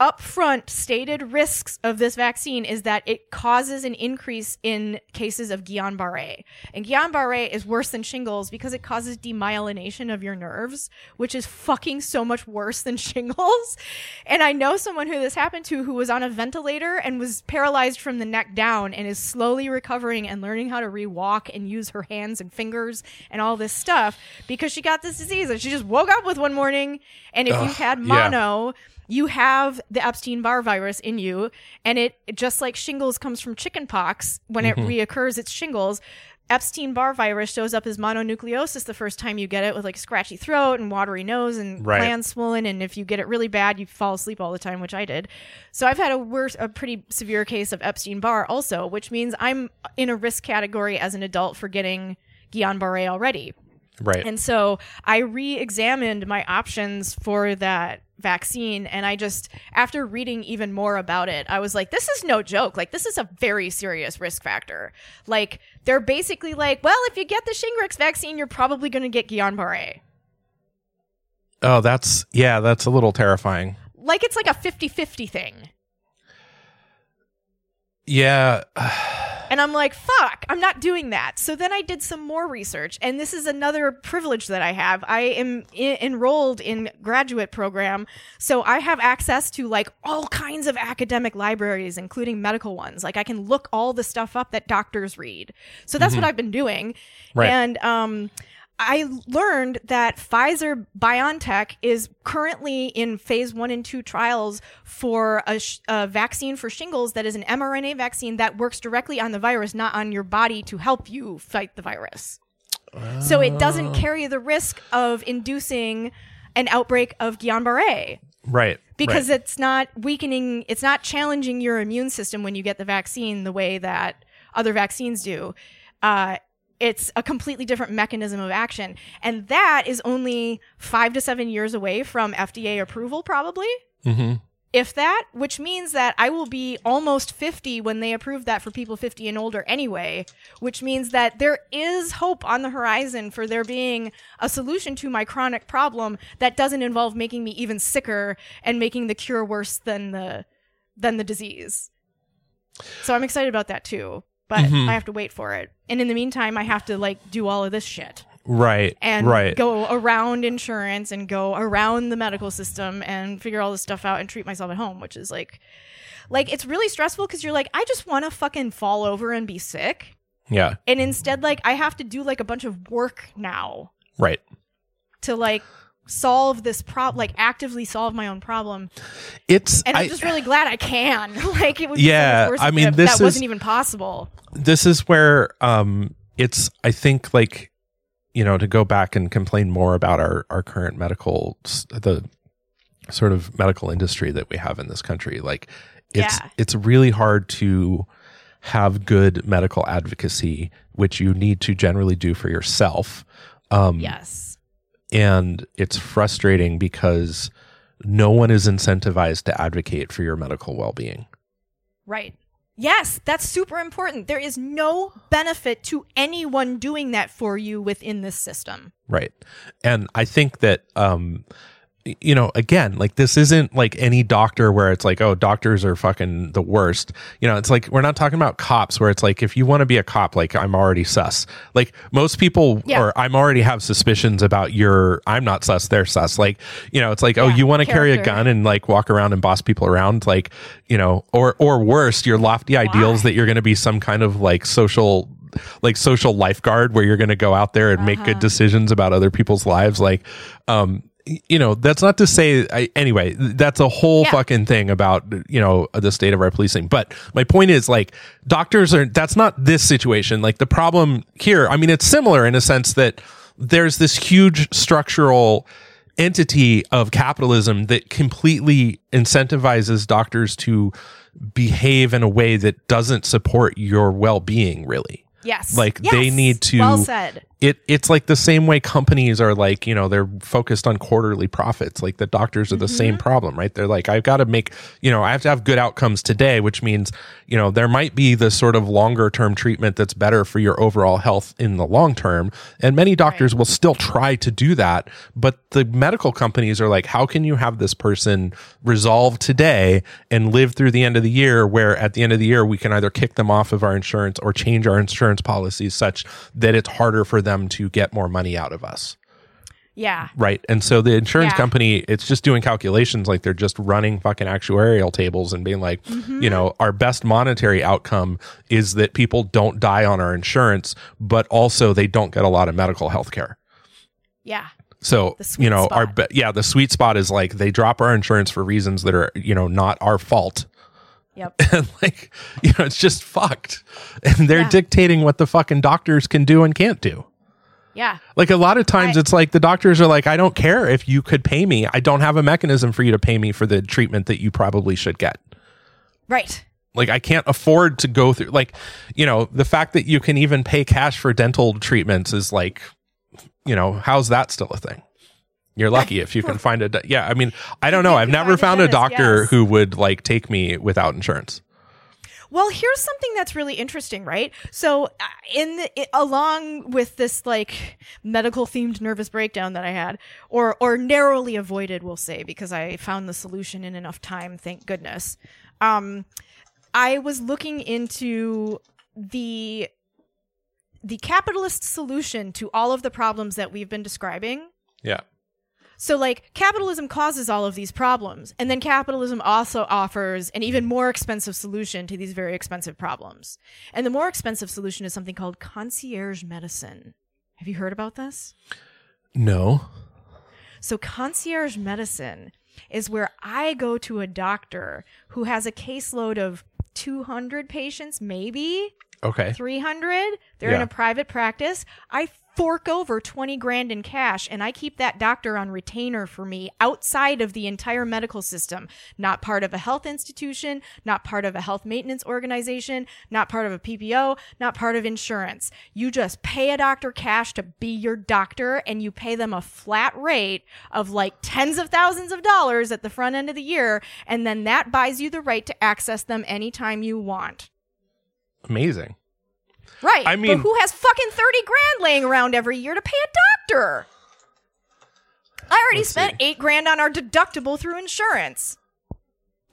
upfront stated risks of this vaccine is that it causes an increase in cases of Guillain-Barré. And Guillain-Barré is worse than shingles because it causes demyelination of your nerves, which is fucking so much worse than <laughs> shingles. And I know someone who this happened to who was on a ventilator and was paralyzed from the neck down and is slowly recovering and learning how to re-walk and use her hands and fingers and all this stuff because she got this disease and she just woke up with one morning and if Ugh, you've had yeah. You have the Epstein Barr virus in you, and it just like shingles comes from chickenpox. When Mm-hmm. it reoccurs, it's shingles. Epstein Barr virus shows up as mononucleosis the first time you get it with like scratchy throat and watery nose and Right. glands swollen. And if you get it really bad, you fall asleep all the time, which I did. So I've had a worse, a pretty severe case of Epstein Barr also, which means I'm in a risk category as an adult for getting Guillain Barre already. Right. And so I re examined my options for that vaccine. And I just, after reading even more about it, I was like, this is no joke. Like, this is a very serious risk factor. Like, they're basically like, well, if you get the Shingrix vaccine, you're probably going to get Guillain Barre. oh, that's yeah, that's a little terrifying. Like, it's like a 50 50 thing. Yeah. <sighs> And I'm like, fuck, I'm not doing that. So then I did some more research, and this is another privilege that I have. I am I- enrolled in graduate program, so I have access to like all kinds of academic libraries, including medical ones. Like I can look all the stuff up that doctors read. So that's what I've been doing. Right. And um I learned that Pfizer BioNTech is currently in phase one and two trials for a, sh- a vaccine for shingles that is an mRNA vaccine that works directly on the virus, not on your body to help you fight the virus. So it doesn't carry the risk of inducing an outbreak of Guillain-Barré Right. because right. it's not weakening it's not challenging your immune system when you get the vaccine the way that other vaccines do uh, it's a completely different mechanism of action and that is only five to seven years away from fda approval probably Mhm. if that, which means that I will be almost 50 when they approve that for people 50 and older anyway, which means that there is hope on the horizon for there being a solution to my chronic problem that doesn't involve making me even sicker and making the cure worse than the than the disease. So I'm excited about that too, but Mhm. I have to wait for it. And in the meantime, I have to like do all of this shit Right. and right. go around insurance and go around the medical system and figure all this stuff out and treat myself at home, which is like, like it's really stressful because you're like, I just want to fucking fall over and be sick, yeah. and instead, like, I have to do like a bunch of work now Right. to like solve this problem, like actively solve my own problem, It's and I'm I- just really glad I can. <laughs> like, it would so Yeah, I mean, that- this that is- wasn't even possible. this is where um it's i think like you know to go back and complain more about our our current medical the sort of medical industry that we have in this country like it's Yeah. it's really hard to have good medical advocacy which you need to generally do for yourself um Yes. And it's frustrating because no one is incentivized to advocate for your medical well-being Right. Yes, that's super important. There is no benefit to anyone doing that for you within this system. Right. And I think that um you know, again, like this isn't like any doctor where it's like, oh, doctors are fucking the worst. You know, it's like we're not talking about cops where it's like if you want to be a cop, like I'm already sus. Like most people Yeah. or I'm already have suspicions about your I'm not sus, they're sus. Like, you know, it's like, oh, you want to carry a gun and like walk around and boss people around, like, you know, or or worse, your lofty ideals that you're gonna be some kind of like social like social lifeguard where you're going to go out there and make good Uh-huh. decisions about other people's lives like um you know that's not to say I, anyway that's a whole Yeah. fucking thing about you know the state of our policing but my point is like doctors are that's not this situation like the problem here i mean it's similar in a sense that there's this huge structural entity of capitalism that completely incentivizes doctors to behave in a way that doesn't support your well-being really Yes. Like, they need to- Well said. It it's like the same way companies are like you know they're focused on quarterly profits. Like the doctors are the Mm-hmm. same problem right? They're like i've got to make you know i have to have good outcomes today which means you know there might be the sort of longer term treatment that's better for your overall health in the long term. And many doctors will still try to do that but the medical companies are like how can you have this person resolve today and live through the end of the year where at the end of the year we can either kick them off of our insurance or change our insurance policies such that it's harder for them to get more money out of us Yeah. right and so the insurance Yeah. company it's just doing calculations like they're just running fucking actuarial tables and being like Mm-hmm. you know our best monetary outcome is that people don't die on our insurance but also they don't get a lot of medical health care Yeah. so you know our be- yeah the sweet spot is like they drop our insurance for reasons that are you know not our fault Yep. <laughs> and like you know it's just fucked and they're Yeah. dictating what the fucking doctors can do and can't do Yeah. like a lot of times I- it's like the doctors are like i don't care if you could pay me i don't have a mechanism for you to pay me for the treatment that you probably should get Right. like i can't afford to go through like you know the fact that you can even pay cash for dental treatments is like you know how's that still a thing you're lucky if you can <laughs> find a yeah i mean i don't know i've never found a doctor yes. who would like take me without insurance Well, here's something that's really interesting, right? So, uh, in the, i along with this like medical themed nervous breakdown that I had, or or narrowly avoided, we'll say, because I found the solution in enough time, thank goodness. Um, I was looking into the the capitalist solution to all of the problems that we've been describing. yeah So, like, capitalism causes all of these problems, and then capitalism also offers an even more expensive solution to these very expensive problems. And the more expensive solution is something called concierge medicine. Have you heard about this? no So, concierge medicine is where I go to a doctor who has a caseload of 200 patients, maybe. Okay. 300 they're in a private practice. I fork over 20 grand in cash and i keep that doctor on retainer for me outside of the entire medical system. Not part of a health institution not part of a health maintenance organization not part of a ppo not part of insurance. You just pay a doctor cash to be your doctor and you pay them a flat rate of like tens of thousands of dollars at the front end of the year and then that buys you the right to access them anytime you want Amazing. Right. I mean- but who has fucking 30 grand laying around every year to pay a doctor? I already spent see. eight grand on our deductible through insurance.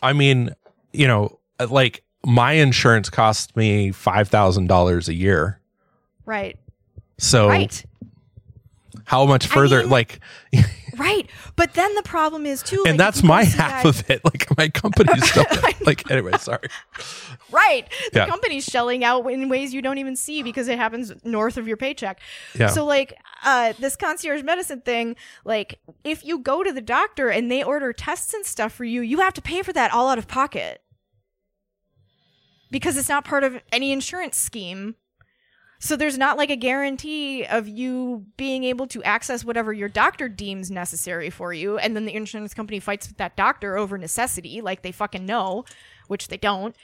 I mean, you know, like my insurance costs me five thousand dollars a year. Right. So Right. how much further? mean- like, <laughs> Right. But then the problem is too. and like, that's if you go my half of it. Like my company's <laughs> still like. Anyway, sorry. <laughs> Right. The Yeah. company's shelling out in ways you don't even see because it happens north of your paycheck. Yeah. So like uh this concierge medicine thing, like if you go to the doctor and they order tests and stuff for you, you have to pay for that all out of pocket. Because it's not part of any insurance scheme. So there's not like a guarantee of you being able to access whatever your doctor deems necessary for you and then the insurance company fights with that doctor over necessity like they fucking know, which they don't.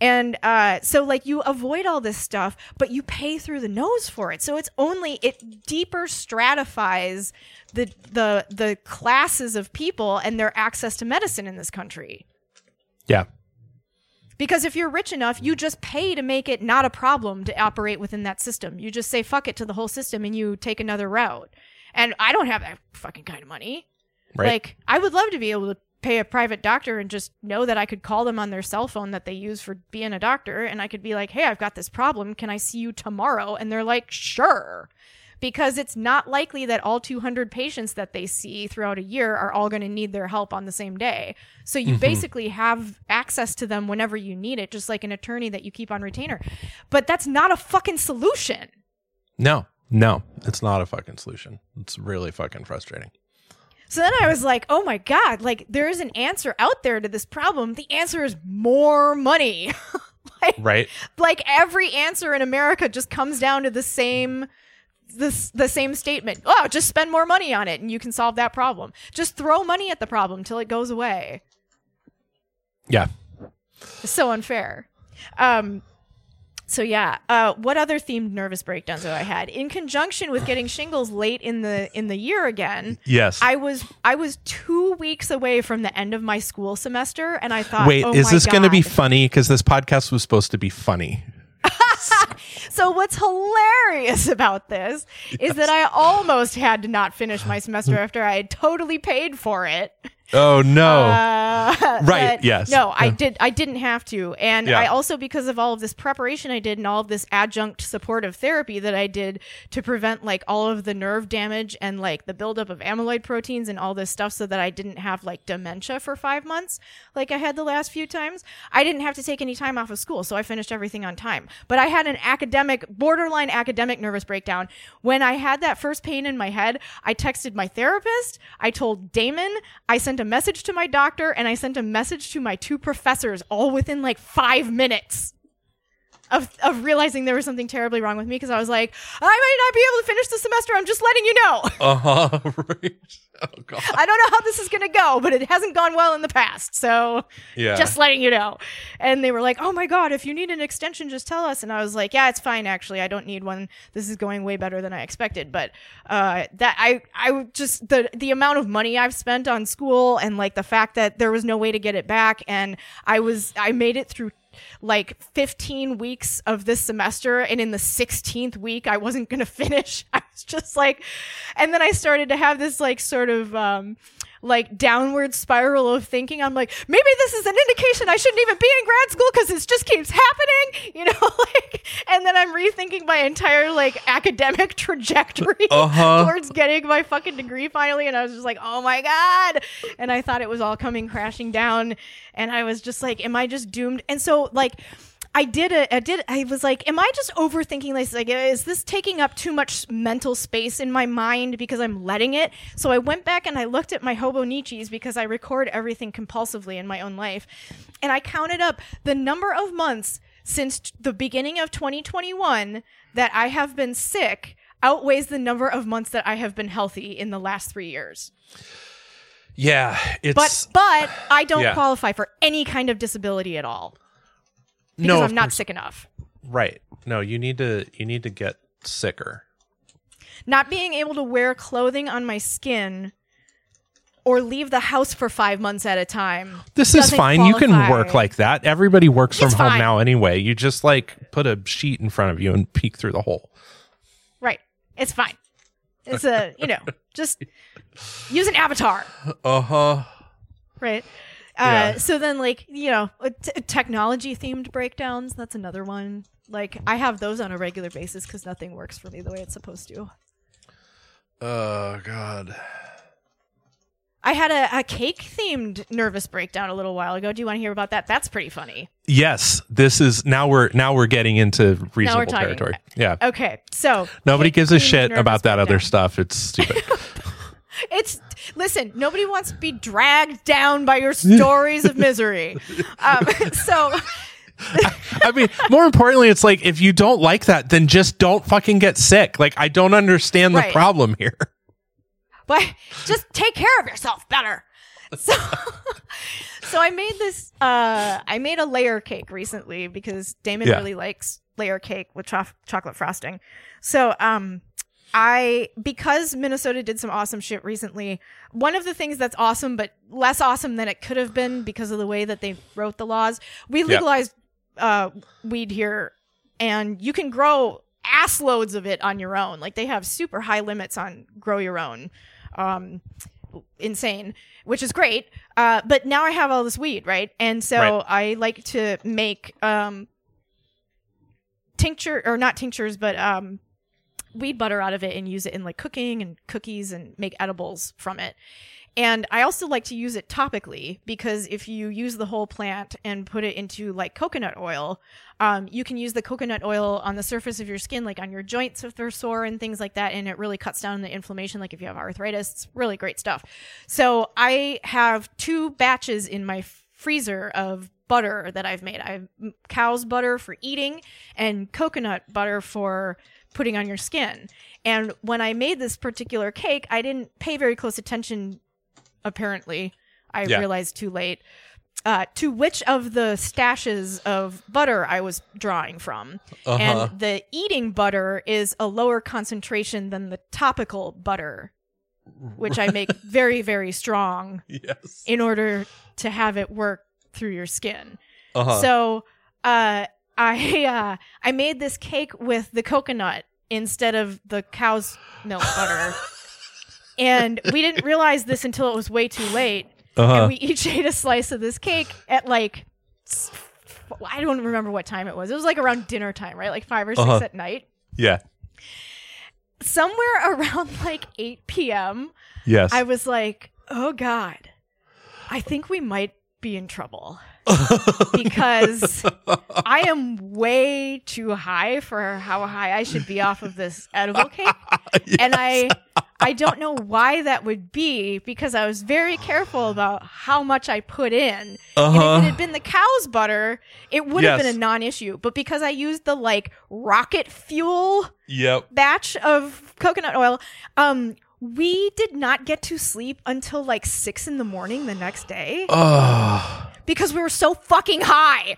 And uh, so, like, you avoid all this stuff, but you pay through the nose for it. So it's only it deeper stratifies the the the classes of people and their access to medicine in this country. Yeah. Because if you're rich enough, you mm. just pay to make it not a problem to operate within that system. You just say fuck it to the whole system and you take another route. And I don't have that fucking kind of money. Right. Like, I would love to be able to pay a private doctor and just know that I could call them on their cell phone that they use for being a doctor and I could be like, "Hey, I've got this problem. Can I see you tomorrow?" And they're like, "Sure." Because it's not likely that all 200 patients that they see throughout a year are all going to need their help on the same day. So you mm-hmm. basically have access to them whenever you need it, just like an attorney that you keep on retainer. But that's not a fucking solution. no, no, it's not a fucking solution. It's really fucking frustrating. So then I was like, oh my God, like there is an answer out there to this problem. The answer is more money. <laughs> like, Right. like every answer in America just comes down to the same this the same statement. Oh, just spend more money on it and you can solve that problem. Just throw money at the problem till it goes away. Yeah. It's so unfair. Um so yeah, uh, what other themed nervous breakdowns have I had in conjunction with getting shingles late in the in the year again? Yes. I was I was two weeks away from the end of my school semester, and I thought, Wait, oh is this going to be funny? Because this podcast was supposed to be funny. So what's hilarious about this is that I almost had to not finish my semester <laughs> after I had totally paid for it. Oh no. Uh, <laughs> Right, yes. No, I did. I didn't have to, and Yeah. I also because of all of this preparation I did and all of this adjunct supportive therapy that I did to prevent like all of the nerve damage and like the buildup of amyloid proteins and all this stuff, so that I didn't have like dementia for five months like I had the last few times. I didn't have to take any time off of school, so I finished everything on time. But I had an academic, borderline academic nervous breakdown when I had that first pain in my head. I texted my therapist. I told Damon. I sent a message to my doctor and I sent a message to my two professors all within like five minutes of, of realizing there was something terribly wrong with me because I was like, I might not be able to finish the semester. I'm just letting you know. <laughs> Uh huh. <laughs> right. Oh god. I don't know how this is going to go, but it hasn't gone well in the past. So Yeah. just letting you know. And they were like, oh my God, if you need an extension, just tell us. And I was like, yeah, it's fine, actually. I don't need one. This is going way better than I expected. But uh, that I, I just, the, the amount of money I've spent on school and like the fact that there was no way to get it back. And I was, I made it through like 15 weeks of this semester and in the 16th week I wasn't going <laughs> to finish. I was just like and then I started to have this like sort of um like downward spiral of thinking. I'm like, maybe this is an indication I shouldn't even be in grad school because it just keeps happening, <laughs> you know, like, and then I'm rethinking my entire like academic <laughs> trajectory Uh-huh. <laughs> towards getting my fucking degree finally. And I was just like, oh my God. And I thought it was all coming crashing down. And I was just like, am I just doomed? And so, like, I did a, I did, I was like, am I just overthinking this? Like, is this taking up too much mental space in my mind because I'm letting it? So I went back and I looked at my Hobonichis because I record everything compulsively in my own life. And I counted up the number of months since t- the beginning of 2021 that I have been sick outweighs the number of months that I have been healthy in the last three years. Yeah, it's But but I don't Yeah. qualify for any kind of disability at all because no, I'm not course- sick enough. right. No, you need to you need to get sicker. Not being able to wear clothing on my skin or leave the house for five months at a time. This is fine. You can work like that. Everybody works from It's home now anyway. You just like put a sheet in front of you and peek through the hole. Right. It's fine. It's a you know just <laughs> use an avatar. Uh huh. right? Yeah. Uh, so then, like you know, t- technology themed breakdowns. That's another one. Like I have those on a regular basis because nothing works for me the way it's supposed to. Oh God. I had a, a cake themed nervous breakdown a little while ago. Do you want to hear about that? That's pretty funny. Yes, this is now we're now we're getting into reasonable territory. Yeah. Okay, so Nobody gives a shit about that other stuff. It's stupid. <laughs> It's listen. Nobody wants to be dragged down by your stories of misery. <laughs> Um, so I mean, more importantly, it's like if you don't like that, then just don't fucking get sick. Like I don't understand the Right. problem here. but just take care of yourself better. So, <laughs> so I made this. Uh, I made a layer cake recently because Damon Yeah. really likes layer cake with cho- chocolate frosting. So, um, I because Minnesota did some awesome shit recently. One of the things that's awesome, but less awesome than it could have been because of the way that they wrote the laws. We legalized uh, weed here, and you can grow ass loads of it on your own. Like they have super high limits on grow your own. Um, insane, which is great. Uh, but now I have all this weed, right? And so Right. I like to make um, tincture or not tinctures, but um, weed butter out of it and use it in like cooking and cookies and make edibles from it. And I also like to use it topically because if you use the whole plant and put it into like coconut oil, um, you can use the coconut oil on the surface of your skin, like on your joints if they're sore and things like that. And it really cuts down the inflammation, like if you have arthritis. It's really great stuff. So I have two batches in my freezer of butter that I've made. I have cow's butter for eating and coconut butter for putting on your skin. And when I made this particular cake, I didn't pay very close attention apparently. I Yeah. realized too late. Uh, to which of the stashes of butter I was drawing from. Uh-huh. And the eating butter is a lower concentration than the topical butter, which I make <laughs> very, very strong yes. in order to have it work through your skin. Uh-huh. So uh, I <laughs> uh, I made this cake with the coconut instead of the cow's milk <laughs> butter. and we didn't realize this until it was way too late. uh-huh. And we <laughs> each ate a slice of this cake at like I don't remember what time it was. It was like around dinner time, right? Like 5 or 6 Uh-huh. at night. yeah. Somewhere around like 8 p.m., Yes. I was like, "Oh god. I think we might be in trouble." Because <laughs> I am way too high for how high I should be off of this edible cake. <laughs> And I I don't know why that would be because I was very careful about how much I put in. And if Uh-huh. it had been the cow's butter, it would have been a non-issue. But because I used the like rocket fuel Yep. batch of coconut oil, um we did not get to sleep until like six in the morning the next day Oh. Because we were so fucking high.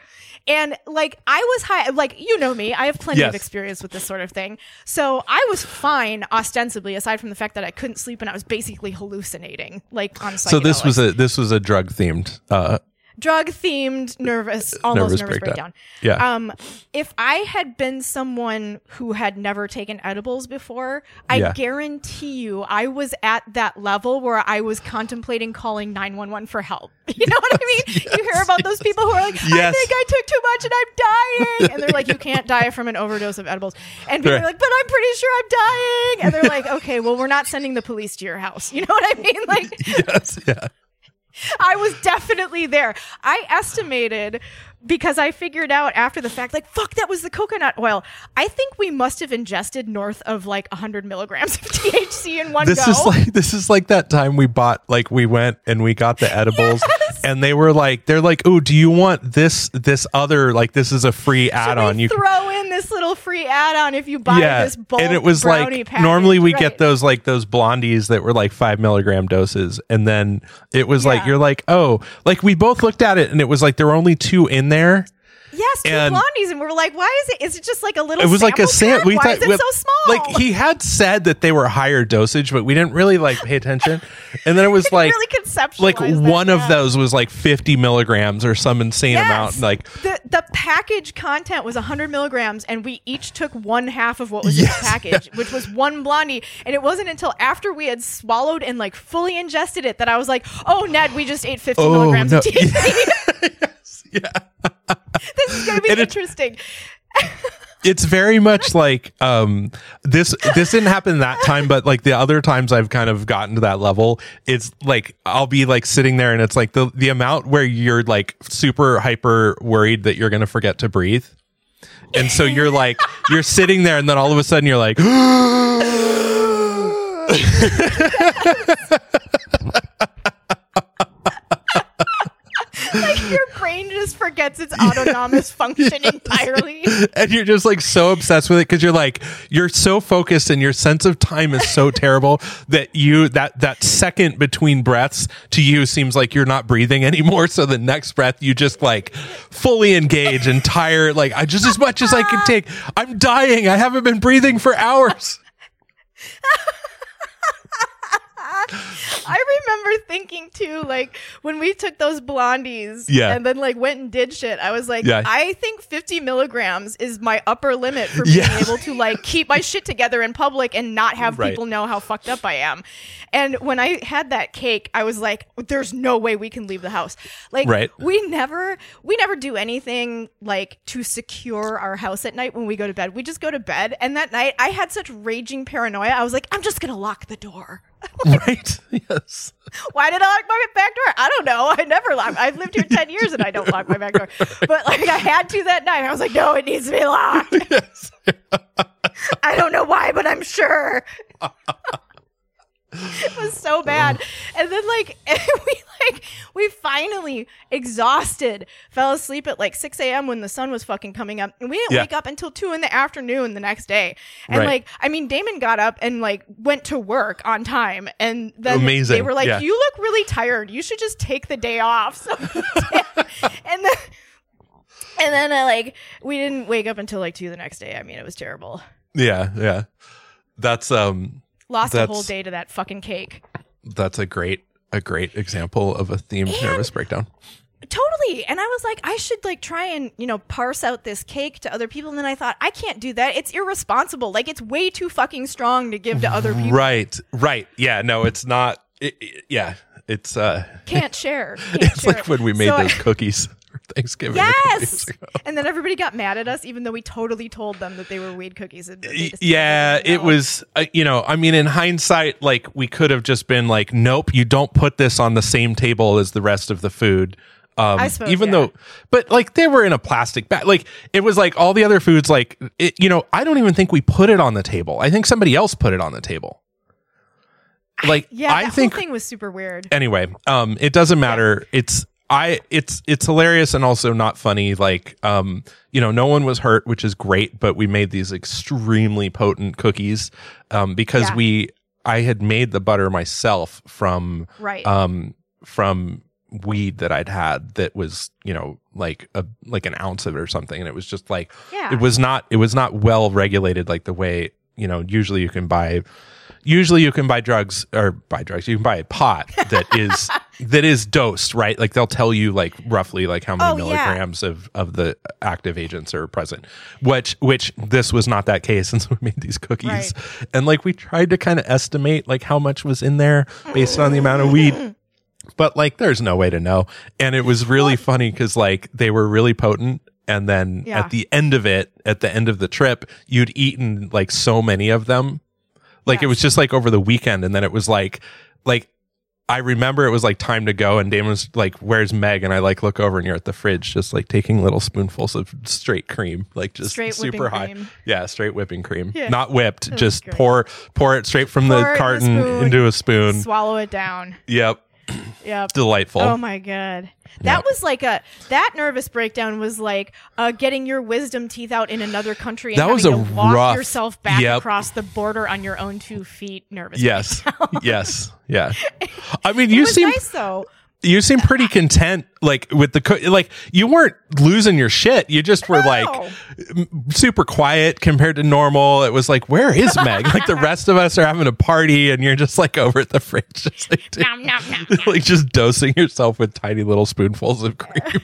And like I was high, like you know me, I have plenty Yes. of experience with this sort of thing. So I was fine ostensibly, aside from the fact that I couldn't sleep and I was basically hallucinating, like on So this was a this was a drug themed. Uh, drug themed nervous, almost Nervous nervous, breakdown. breakdown. yeah. Um, if I had been someone who had never taken edibles before, I Yeah. guarantee you I was at that level where I was contemplating calling 911 for help. <laughs> You know what I mean? you hear about those people who are like, I think I took too much and I'm dying. And they're like, you can't <laughs> die from an overdose of edibles. And people Right. are like, but I'm pretty sure I'm dying. And they're like, okay, well, we're not sending the police to your house. You know what I mean? <laughs> Like, yes. Yeah. I was definitely there. I estimated because I figured out after the fact, like, fuck, that was the coconut oil. I think we must have ingested north of like 100 milligrams of <laughs> THC in one this go. is like this is like that time we bought like we went and we got the edibles Yes. and they were like they're like oh do you want this this other like this is a free add-on we you throw in this little free add-on if you buy this bulk and it was like package, normally we right. get those like those blondies that were like five milligram doses and then it was like you're like oh like we both looked at it and it was like there were only two in there Yes, two and- blondies, and we were like, "Why is it? Is it just like a little?" it was like a sam we Why thought is it we- so small? like he had said that they were higher dosage but we didn't really like pay attention and then it was <laughs> like really conceptualize like that, one of those was like 50 milligrams or some insane Yes. amount like the the package content was 100 milligrams, and we each took one half of what was in Yes. the <laughs> package, which was one blondie. And it wasn't until after we had swallowed and like fully ingested it that I was like, "Oh, Ned, we just ate 50 Oh, milligrams no. of THC. <laughs> <laughs> yeah this is gonna be And it- interesting." <laughs> it's very much like um this this didn't happen that time but like the other times i've kind of gotten to that level it's like i'll be like sitting there and it's like the the amount where you're like super hyper worried that you're gonna forget to breathe and so you're like <laughs> you're sitting there and then all of a sudden you're like <gasps> like your brain just forgets its autonomous <laughs> function entirely. and you're just like so obsessed with it because you're like you're so focused and your sense of time is so terrible <laughs> that you that that second between breaths to you seems like you're not breathing anymore. So the next breath you just like fully engage and tire like i just as much as i can take. I'm dying. I haven't been breathing for hours <laughs> <laughs> I remember thinking too, like when we took those blondies Yeah. and then like went and did shit, I was like, Yeah. I think 50 milligrams is my upper limit for being Yeah. able to like <laughs> keep my shit together in public and not have Right. people know how fucked up I am. And when I had that cake, I was like, there's no way we can leave the house. Like Right. we never we never do anything like to secure our house at night when we go to bed. We just go to bed and that night I had such raging paranoia. I was like, I'm just going to lock the door. <laughs> right yes Why did I lock my back door? I don't know. I never lock. I've lived here ten years and I don't lock my back door. But like I had to that night. I was like, no, it needs to be locked. <laughs> yes <laughs> I don't know why, but I'm sure. <laughs> it was so bad. And then like <laughs> we like we finally exhausted fell asleep at like 6 a.m. when the sun was fucking coming up. And we didn't Yeah. wake up until two in the afternoon the next day. And Right. like I mean Damon got up and like went to work on time and then they were like, Yeah. You look really tired. You should just take the day off. <laughs> So and then and then uh, like we didn't wake up until like two the next day. I mean, it was terrible. yeah yeah that's um Lost a whole day to that fucking cake. that's a great a great example of a themed And- nervous breakdown Totally. And I was like, I should like try and, you know, parse out this cake to other people. And then I thought, I can't do that. It's irresponsible. Like it's way too fucking strong to give to other people. right right yeah no it's not it, it- yeah it's uh Can't share. <laughs> Can't it's share. like when we made So I- those cookies for Thanksgiving. a couple years Yes. And then everybody got mad at us, even though we totally told them that they were weed cookies. And they Y- just- Yeah, it was, uh, you know, I mean, in hindsight, like we could have just been like, nope, you don't put this on the same table as the rest of the food. Um, I suppose, even yeah. though, but like they were in a plastic bag. Like it was like all the other foods, like, it, you know, I don't even think we put it on the table. I think somebody else put it on the table. Like, Yeah, I think whole thing was super weird. anyway um it doesn't matter it's i it's it's hilarious and also not funny like um you know no one was hurt which is great but we made these extremely potent cookies um because Yeah. we i had made the butter myself from Right. um from weed that i'd had that was you know like a like an ounce of it or something and it was just like Yeah. it was not it was not well regulated like the way you know usually you can buy usually you can buy drugs or buy drugs you can buy a pot that <laughs> is that is dosed right like they'll tell you like roughly like how many Oh, yeah. milligrams of of the active agents are present which which this was not that case <laughs> and so we made these cookies Right. and like we tried to kind of estimate like how much was in there based on the amount of weed <laughs> but like there's no way to know and it was really funny because like they were really potent and then Yeah. at the end of it at the end of the trip you'd eaten like so many of them like it was just like over the weekend and then it was like like I remember it was like time to go, and Damon was like, "Where's Meg?" And I like look over, and you're at the fridge, just like taking little spoonfuls of straight cream, like just Straight super high. cream. Yeah, straight whipping cream, Yeah. not whipped. Just great. pour pour it straight from Pour the carton spoon. into a spoon. Swallow it down. Yep, <coughs> Yep. delightful. Oh my god. That Yeah. was like a that nervous breakdown was like uh, getting your wisdom teeth out in another country and That was a to walk rough- yourself back Yep. across the border on your own two feet. Nervous. yes, yes, yeah. <laughs> I mean, it you seem nice though. You seem pretty <laughs> content like with the co- like you weren't losing your shit. You just were like m- super quiet compared to normal. It was like where is <laughs> meg? Like the rest of us are having a party and you're just like over at the fridge. <laughs> Just like, Nom, nom, nom, like just dosing yourself with tiny little spoonfuls of cream.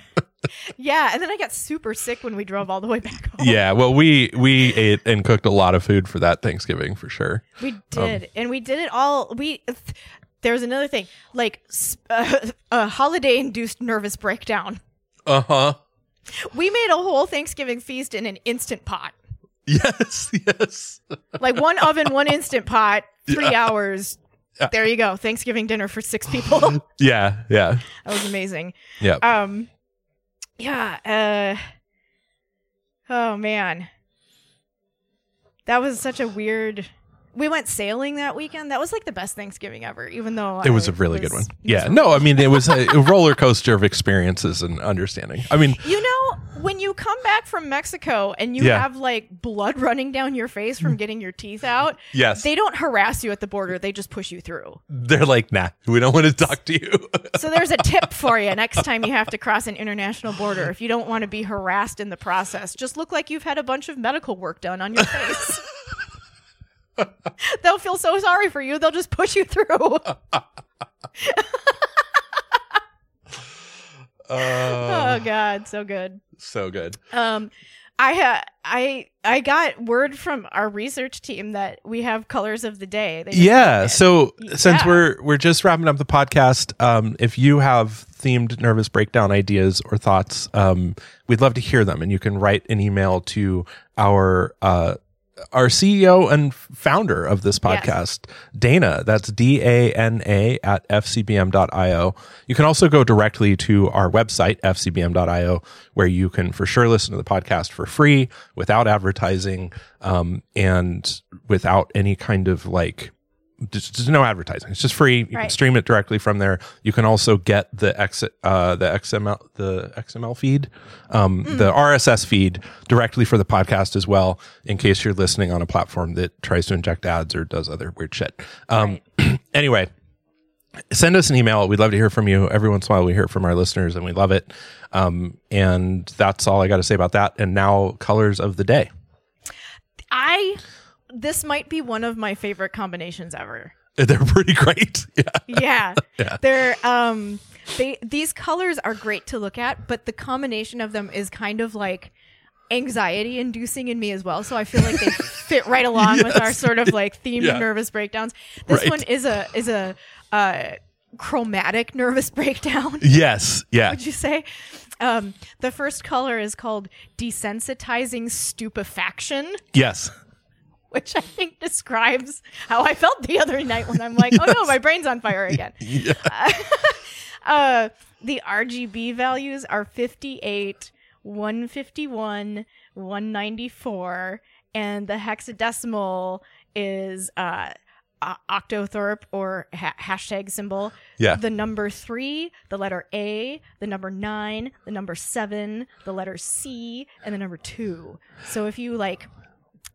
Yeah, and then I got super sick when we drove all the way back home. yeah well we we ate and cooked a lot of food for that thanksgiving for sure. We Um, did, and we did it all. We th- there was another thing, like uh, <laughs> a holiday-induced nervous breakdown. uh-huh We made a whole Thanksgiving feast in an instant pot, yes <laughs> yes like one oven, one instant pot, three Yeah. hours. Yeah. There you go, Thanksgiving dinner for six people. <laughs> yeah, yeah That was amazing. yeah Um, yeah. Uh, oh man, that was such a weird. We went sailing that weekend. That was like the best Thanksgiving ever, even though It was I a really good one. was Yeah. No, I mean, it was a, a <laughs> roller coaster of experiences and understanding. I mean, You know, when you come back from Mexico and you Yeah. have like blood running down your face from getting your teeth out, yes, they don't harass you at the border, they just push you through. they're like, nah, we don't want to talk to you. <laughs> So there's a tip for you next time you have to cross an international border. If you don't want to be harassed in the process, just look like you've had a bunch of medical work done on your face. <laughs> They'll feel so sorry for you, they'll just push you through. <laughs> Uh, oh god, so good. so good. Um, I ha- I I got word from our research team that we have colors of the day. Yeah. So since we're we're just wrapping up the podcast, um, if you have themed nervous breakdown ideas or thoughts, um, we'd love to hear them, and you can write an email to our uh, our CEO and founder of this Yes. podcast, Dana. That's D A N A at fcbm.io. You can also go directly to our website, fcbm.io, where you can for sure listen to the podcast for free without advertising um, and without any kind of like just, just no advertising. It's just free. You can stream it directly from there. You can also get the X, uh, the XML, the XML feed, um, Hmm. the RSS feed directly for the podcast as well, in case you're listening on a platform that tries to inject ads or does other weird shit. Um, <clears throat> anyway, send us an email. We'd love to hear from you. Every once in a while, we hear from our listeners, and we love it. Um, and that's all I got to say about that. And now, colors of the day. I this might be one of my favorite combinations ever. <laughs> They're pretty great. <laughs> Yeah. Yeah. Yeah. They're um they these colors are great to look at, but the combination of them is kind of like anxiety inducing in me as well. So I feel like they <laughs> fit right along with our sort of like themed Yeah. nervous breakdowns. This Right. one is a is a uh chromatic nervous breakdown. Yes. Yeah. would you say? Um, the first color is called desensitizing stupefaction, Yes. <laughs> which I think describes how I felt the other night when I'm like, oh no, <laughs> my brain's on fire again. <laughs> Yeah. Uh, the RGB values are 58, 151, 194, and the hexadecimal is uh, octothorpe or ha- hashtag symbol. Yeah. The number three, the letter A, the number nine, the number seven, the letter C, and the number two. So if you like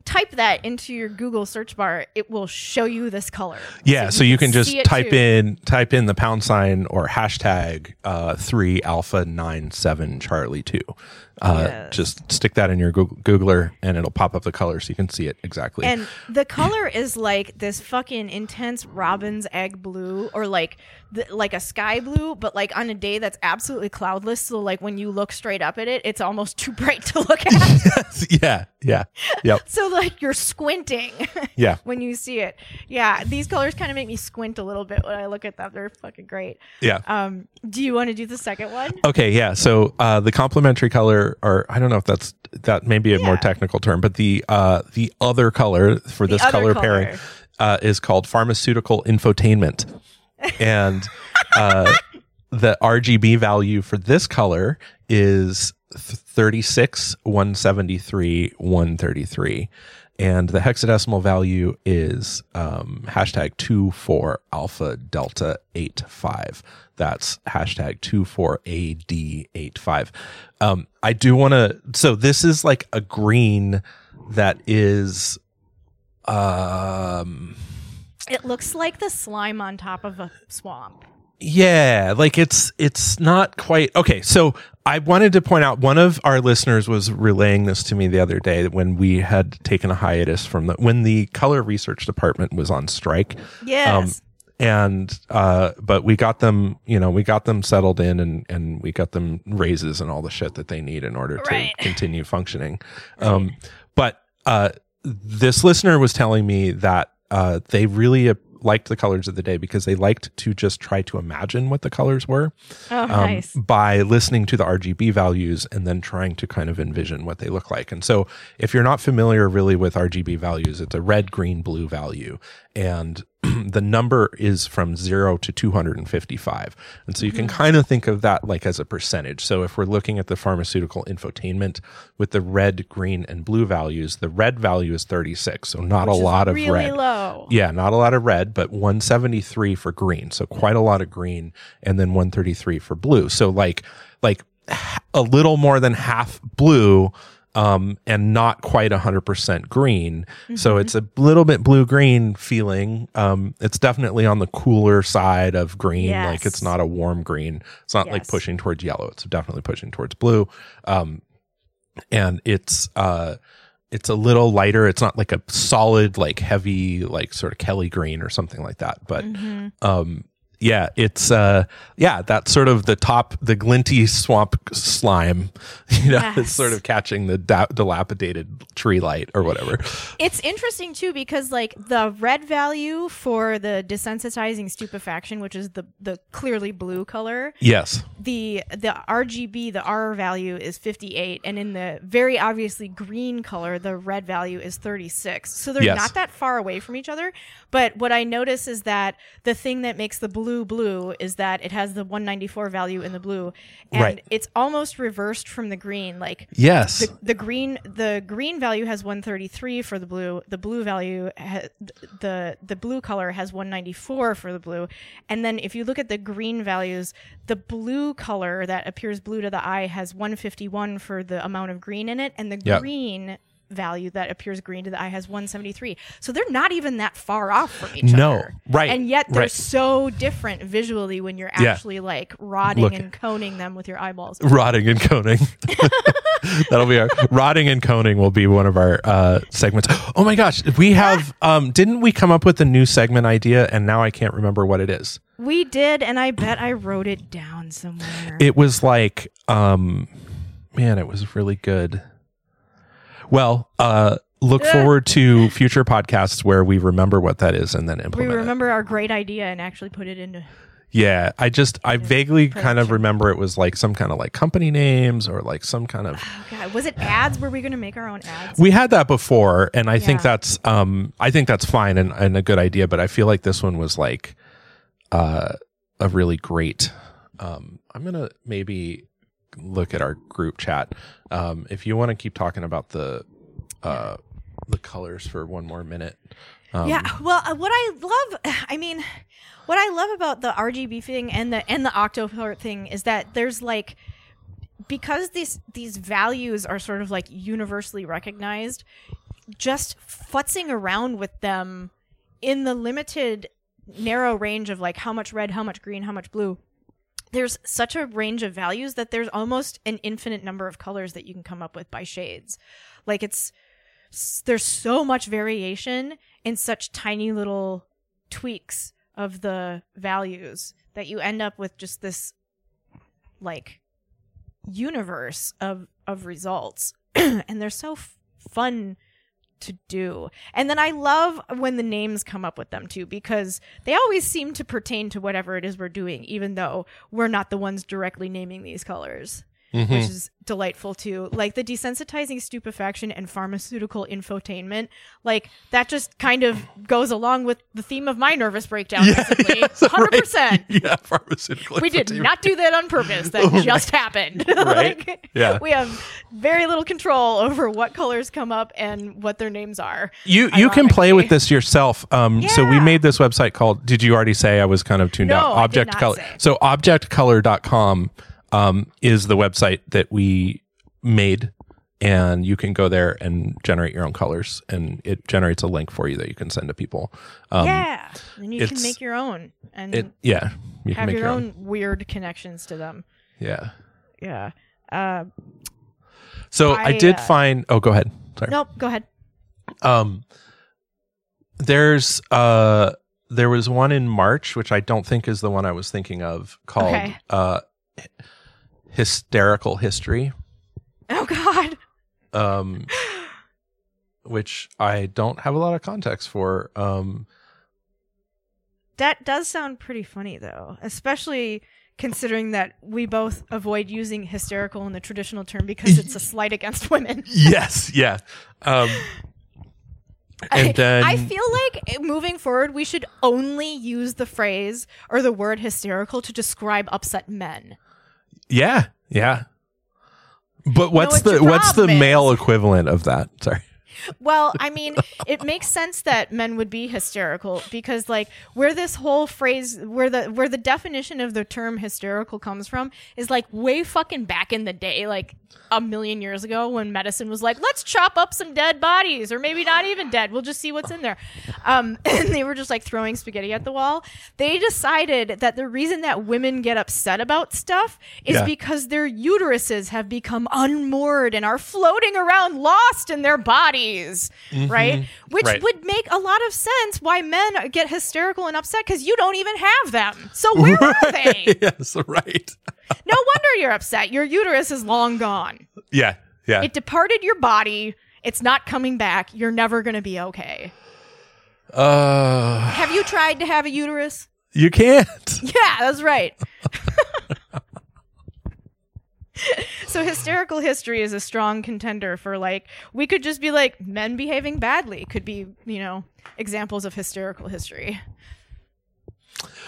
type that into your Google search bar, it will show you this color. Yeah, so you can just type too. in type in the pound sign or hashtag uh, three alpha nine seven Charlie two. Uh, Yes. Just stick that in your Googler and it'll pop up the color so you can see it exactly. And the <clears throat> color is like this fucking intense robin's egg blue or like the, like a sky blue, but like on a day that's absolutely cloudless. So like when you look straight up at it, it's almost too bright to look at. <laughs> yeah, yeah, yep, <laughs> so like you're squinting <laughs> yeah, when you see it. Yeah, these colors kind of make me squint a little bit when I look at them. They're fucking great. yeah. Um, do you want to do the second one? Okay, yeah. So uh, the complementary color, or I don't know if that's that may be a more technical term, but the uh, the other color for this color, color. pairing uh, is called pharmaceutical infotainment. and uh, <laughs> the RGB value for this color is 36, 173, 133. And the hexadecimal value is um, hashtag 24 alpha delta 85. That's hashtag 24AD85. Um, I do want to, so this is like a green that is, um, It looks like the slime on top of a swamp. yeah, like it's it's not quite okay. So I wanted to point out one of our listeners was relaying this to me the other day when we had taken a hiatus from the when the color research department was on strike. Yes. And uh but we got them, you know, we got them settled in and and we got them raises and all the shit that they need in order to Right. continue functioning. Um but uh this listener was telling me that uh they really liked the colors of the day because they liked to just try to imagine what the colors were oh, um, nice. by listening to the RGB values and then trying to kind of envision what they look like. And so, if you're not familiar really with RGB values, it's a red, green, blue value. And <clears throat> the number is from zero to 255. And so you can kind of think of that like as a percentage. So if we're looking at the pharmaceutical infotainment with the red, green, and blue values, the red value is 36. So not Which a lot of really red. low. Yeah, not a lot of red, but 173 for green. So quite a lot of green and then 133 for blue. So like like a little more than half blue um and not quite 100% green. So it's a little bit blue green feeling. Um it's definitely on the cooler side of green. Like it's not a warm green. It's not like pushing towards yellow. It's definitely pushing towards blue. Um and it's uh it's a little lighter. It's not like a solid, like heavy, like sort of Kelly green or something like that. But Mm-hmm. um, yeah, it's uh, yeah, that's sort of the top, the glinty swamp slime. <laughs> You know, it's sort of catching the da- dilapidated tree light or whatever. It's interesting too because like the red value for the desensitizing stupefaction, which is the the clearly blue color, Yes, the the RGB, the R value is 58, and in the very obviously green color, the red value is 36. So they're Yes. not that far away from each other. But what I notice is that the thing that makes the blue blue is that it has the 194 value in the blue, and Right. it's almost reversed from the green. Like yes, the, the green the green value has 133 for the blue the blue value ha- the the blue color has 194 for the blue and then if you look at the green values the blue color that appears blue to the eye has 151 for the amount of green in it and the Yep. green value that appears green to the eye has 173 so they're not even that far off from each No, other No, right, and yet they're right. so different visually when you're Yeah. actually like rodding Look- and coning them with your eyeballs rodding and coning. <laughs> That'll be our rodding and coning will be one of our uh, segments. Oh my gosh, we have um, didn't we come up with a new segment idea and now I can't remember what it is. We did, and I bet I wrote it down somewhere. It was like um man, it was really good. Well, uh look forward to future podcasts where we remember what that is and then we implement it. remember our great idea and actually put it into. Yeah, I just I vaguely kind of remember it was like some kind of like company names or like some kind of Oh God, was it ads? Were we going to make our own ads? We had that before, and I think Yeah. that's um I think that's fine and, and a good idea, but I feel like this one was like uh a really great um I'm gonna maybe look at our group chat. Um if you want to keep talking about the uh the colors for one more minute. Um, yeah. Well, uh, what I love, <sighs> I mean, what I love about the RGB thing and the and the octocolor thing is that there's like because these these values are sort of like universally recognized, just futzing around with them in the limited narrow range of like how much red, how much green, how much blue. There's such a range of values that there's almost an infinite number of colors that you can come up with by shades. Like it's there's so much variation in such tiny little tweaks of the values that you end up with just this like universe of of results <clears throat> and they're so f- fun to do. And then I love when the names come up with them too because they always seem to pertain to whatever it is we're doing even though we're not the ones directly naming these colors. Mhm. which is delightful too. Like the desensitizing stupefaction and pharmaceutical infotainment, like that just kind of goes along with the theme of my nervous breakdown. <laughs> basically, yes, hundred right. percent. <laughs> Yeah, pharmaceutical. We did not do that on purpose. That <laughs> Right. just happened. Right. Like, Yeah. We have very little control over what colors come up and what their names are. You you can play with this yourself. Um, So we made this website called. Did you already say I was kind of tuned No, out? Object color. say. So objectcolor.com um, is the website that we made, and you can go there and generate your own colors, and it generates a link for you that you can send to people. Um, yeah, and you can make your own and It yeah. You can have make your, own. weird connections to them. Yeah. Yeah. Uh, So I, I, did uh, find. Oh, go ahead. Sorry. nope. Go ahead. Um, there's uh, there was one in March, which I don't think is the one I was thinking of, called Okay. uh, hysterical history. Oh God. Um, which I don't have a lot of context for. Um, That does sound pretty funny though, especially considering that we both avoid using hysterical in the traditional term because it's a slight against women. <laughs> yes, yeah. Um, <laughs> and I, then I feel like moving forward, we should only use the phrase or the word hysterical to describe upset men. Yeah, yeah. But what's what the what's the is. male equivalent of that? Sorry. Well, I mean, it makes sense that men would be hysterical because like where this whole phrase where the where the definition of the term hysterical comes from is like way fucking back in the day, like a million years ago when medicine was like, let's chop up some dead bodies or maybe not even dead. We'll just see what's in there. Um, <laughs> and they were just like throwing spaghetti at the wall. They decided that the reason that women get upset about stuff is Yeah. because their uteruses have become unmoored and are floating around lost in their bodies, right? Which Right. would make a lot of sense why men get hysterical and upset because you don't even have them. So <laughs> where are they? <laughs> yes, right. No wonder you're upset. Your uterus is long gone. Yeah, yeah. It departed your body. It's not coming back. You're never going to be okay. uh, Have you tried to have a uterus? you can't. <laughs> Yeah, that's right. <laughs> so hysterical history is a strong contender for like we could just be like men behaving badly could be, you know, examples of hysterical history.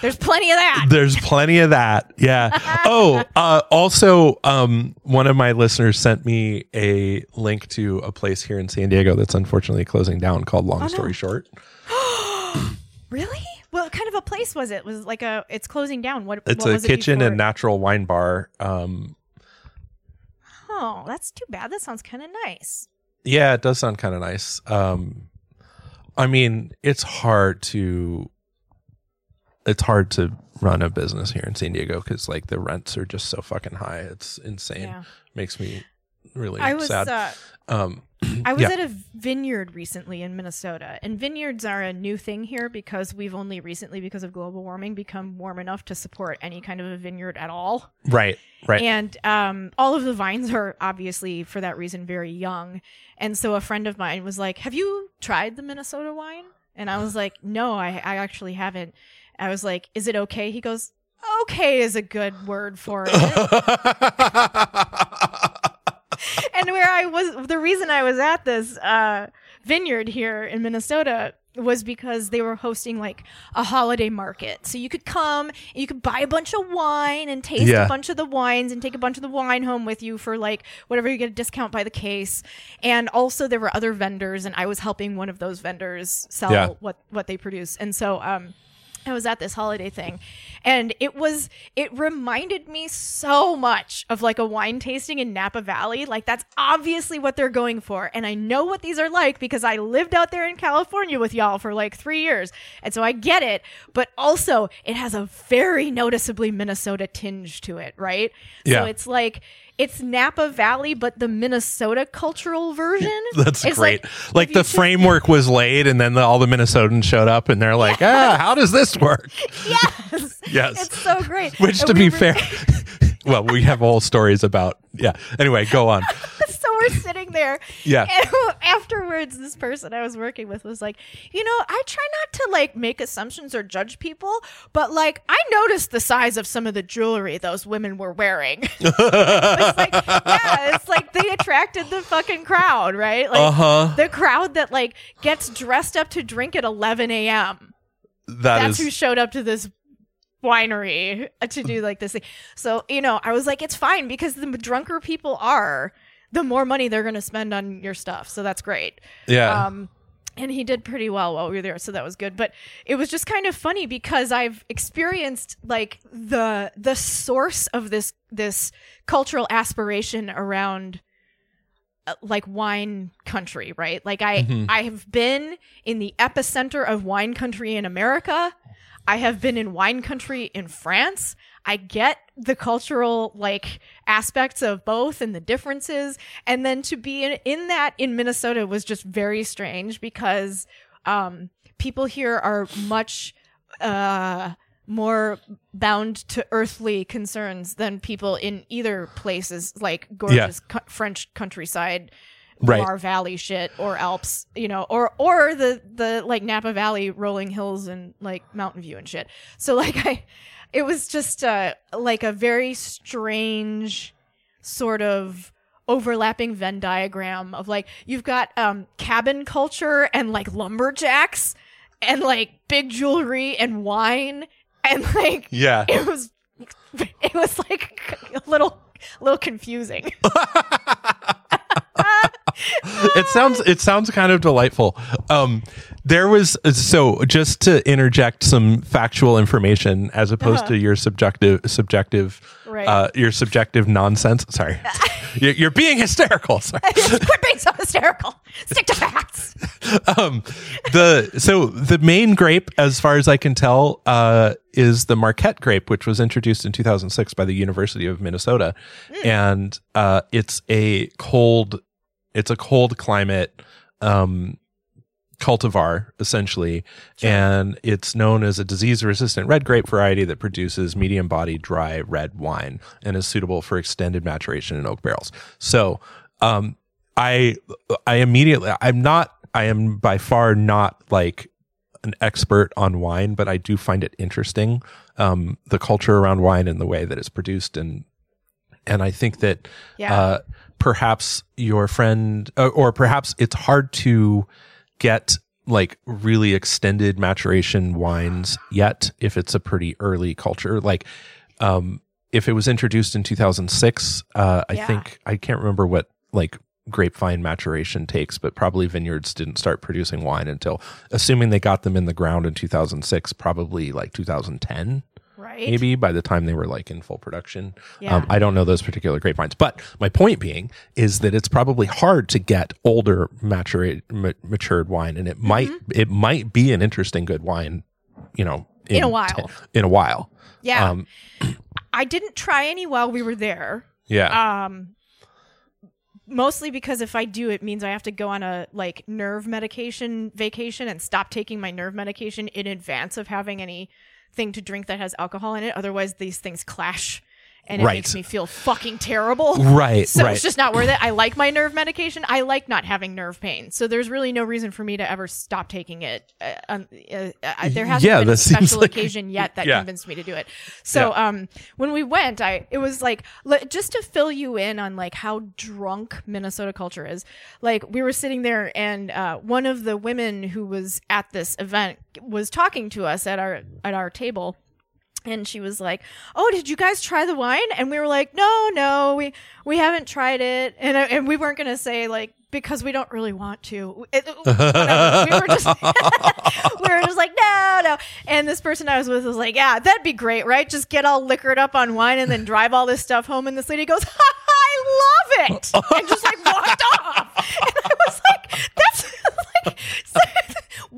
There's plenty of that. There's plenty of that. Yeah. <laughs> Oh, uh, also, um, one of my listeners sent me a link to a place here in San Diego that's unfortunately closing down called Long Oh, no. Story Short. <gasps> Really? What kind of a place was it? Was it like a it's closing down. What It's what a was it It's a kitchen and natural wine bar. Um, Oh, that's too bad. That sounds kind of nice. yeah, it does sound kind of nice. Um, I mean, it's hard to it's hard to run a business here in San Diego because like the rents are just so fucking high. It's insane. Yeah. Makes me really I was sad. uh, um, <clears throat> I was Yeah. at a vineyard recently in Minnesota, and vineyards are a new thing here because we've only recently, because of global warming, become warm enough to support any kind of a vineyard at all. right, right. And um, all of the vines are obviously, for that reason, very young. And so a friend of mine was like, "Have you tried the Minnesota wine?" And I was like, "No, I, I actually haven't." I was like, "Is it okay?" He goes, "Okay is a good word for it." <laughs> <laughs> and where I was, the reason I was at this uh, vineyard here in Minnesota was because they were hosting like a holiday market. So you could come, and you could buy a bunch of wine and taste Yeah. a bunch of the wines and take a bunch of the wine home with you for like whatever you get a discount by the case. And also there were other vendors, and I was helping one of those vendors sell Yeah. what what they produce. And so um I was at this holiday thing and it was it reminded me so much of like a wine tasting in Napa Valley. Like that's obviously what they're going for. And I know what these are like because I lived out there in California with y'all for like 3 years. And so I get it, but also it has a very noticeably Minnesota tinge to it, right? Yeah. So it's like it's Napa Valley, but the Minnesota cultural version. <laughs> That's It's great. like, Like, the framework was laid, and then the, all the Minnesotans showed up, and they're like, "Ah, how does this work?" <laughs> yes, <laughs> Yes. it's so great. Which, And to we be were- fair, well, we have whole stories about. Yeah. Anyway, go on. So <laughs> we're sitting there. Yeah. And <laughs> afterwards, this person I was working with was like, you know, I try not to like make assumptions or judge people, but like I noticed the size of some of the jewelry those women were wearing. <laughs> it's like, yeah, it's like they attracted the fucking crowd, right? Like Uh-huh. the crowd that like gets dressed up to drink at 11 a.m. That That's is who showed up to this winery to do like this thing. So, you know, I was like, it's fine because the drunker people are, the more money they're going to spend on your stuff. So that's great. yeah. Um, and he did pretty well while we were there, so that was good. But it was just kind of funny because I've experienced like the the source of this this cultural aspiration around uh, like wine country, right? Like I Mhm. I have been in the epicenter of wine country in America. I have been in wine country in France. I get the cultural like aspects of both and the differences. And then to be in, in that in Minnesota was just very strange because um, people here are much uh, more bound to earthly concerns than people in either places like gorgeous co- French countryside. Right. Loire Valley shit or Alps, you know, or or the the like Napa Valley rolling hills and like Mountain View and shit. So like <laughs> I it was just uh like a very strange sort of overlapping Venn diagram of like you've got um cabin culture and like lumberjacks and like big jewelry and wine and like yeah. it was <laughs> it was like <laughs> a little a little confusing. <laughs> it sounds it sounds kind of delightful. Um, there was so just to interject some factual information as opposed Uh-huh. to your subjective subjective Right. uh, your subjective nonsense. Sorry, <laughs> you're, you're being hysterical. Sorry. <laughs> Quit being so hysterical. Stick to facts. <laughs> um, the so the main grape, as far as I can tell, uh, is the Marquette grape, which was introduced in 2006 by the University of Minnesota, and uh, it's a cold, it's a cold climate um, cultivar essentially, and it's known as a disease-resistant red grape variety that produces medium-bodied dry red wine and is suitable for extended maturation in oak barrels. So. Um, I I immediately I'm not I am by far not like an expert on wine, but I do find it interesting um, the culture around wine and the way that it's produced and and I think that Yeah. uh, perhaps your friend uh, or perhaps it's hard to get like really extended maturation wines yet if it's a pretty early culture like um if it was introduced in 2006 uh i Yeah. think i can't remember what like grapevine maturation takes but probably vineyards didn't start producing wine until assuming they got them in the ground in 2006 probably like 2010 right? maybe by the time they were like in full production. Yeah. Um, I don't know those particular grapevines, but my point being is that it's probably hard to get older maturate, ma- matured wine, and it might it might be an interesting good wine, you know, Mm-hmm. In a while. te- in a while. Yeah. Um, <clears throat> I didn't try any while we were there. yeah. Um mostly because if I do it means I have to go on a like nerve medication vacation and stop taking my nerve medication in advance of having anything to drink that has alcohol in it. Otherwise these things clash and it Right. makes me feel fucking terrible. <laughs> right. So right. it's just not worth it. I like my nerve medication. I like not having nerve pain. So there's really no reason for me to ever stop taking it. Uh, um, uh, uh, there hasn't Yeah, been a that seems special like- occasion yet that Yeah. convinced me to do it. So um, when we went, I it was like li- just to fill you in on like how drunk Minnesota culture is. Like we were sitting there, and uh, one of the women who was at this event was talking to us at our at our table and she was like, "Oh, did you guys try the wine?" And we were like, "No, no, we we haven't tried it." And uh, and we weren't gonna say like because we don't really want to. It- we were just <laughs> we were just like, "No, no." And this person I was with was like, "Yeah, that'd be great, right? Just get all liquored up on wine and then drive all this stuff home." And this lady goes, <laughs> "I love it," and just like walked <laughs> off. And I was like, "That's." like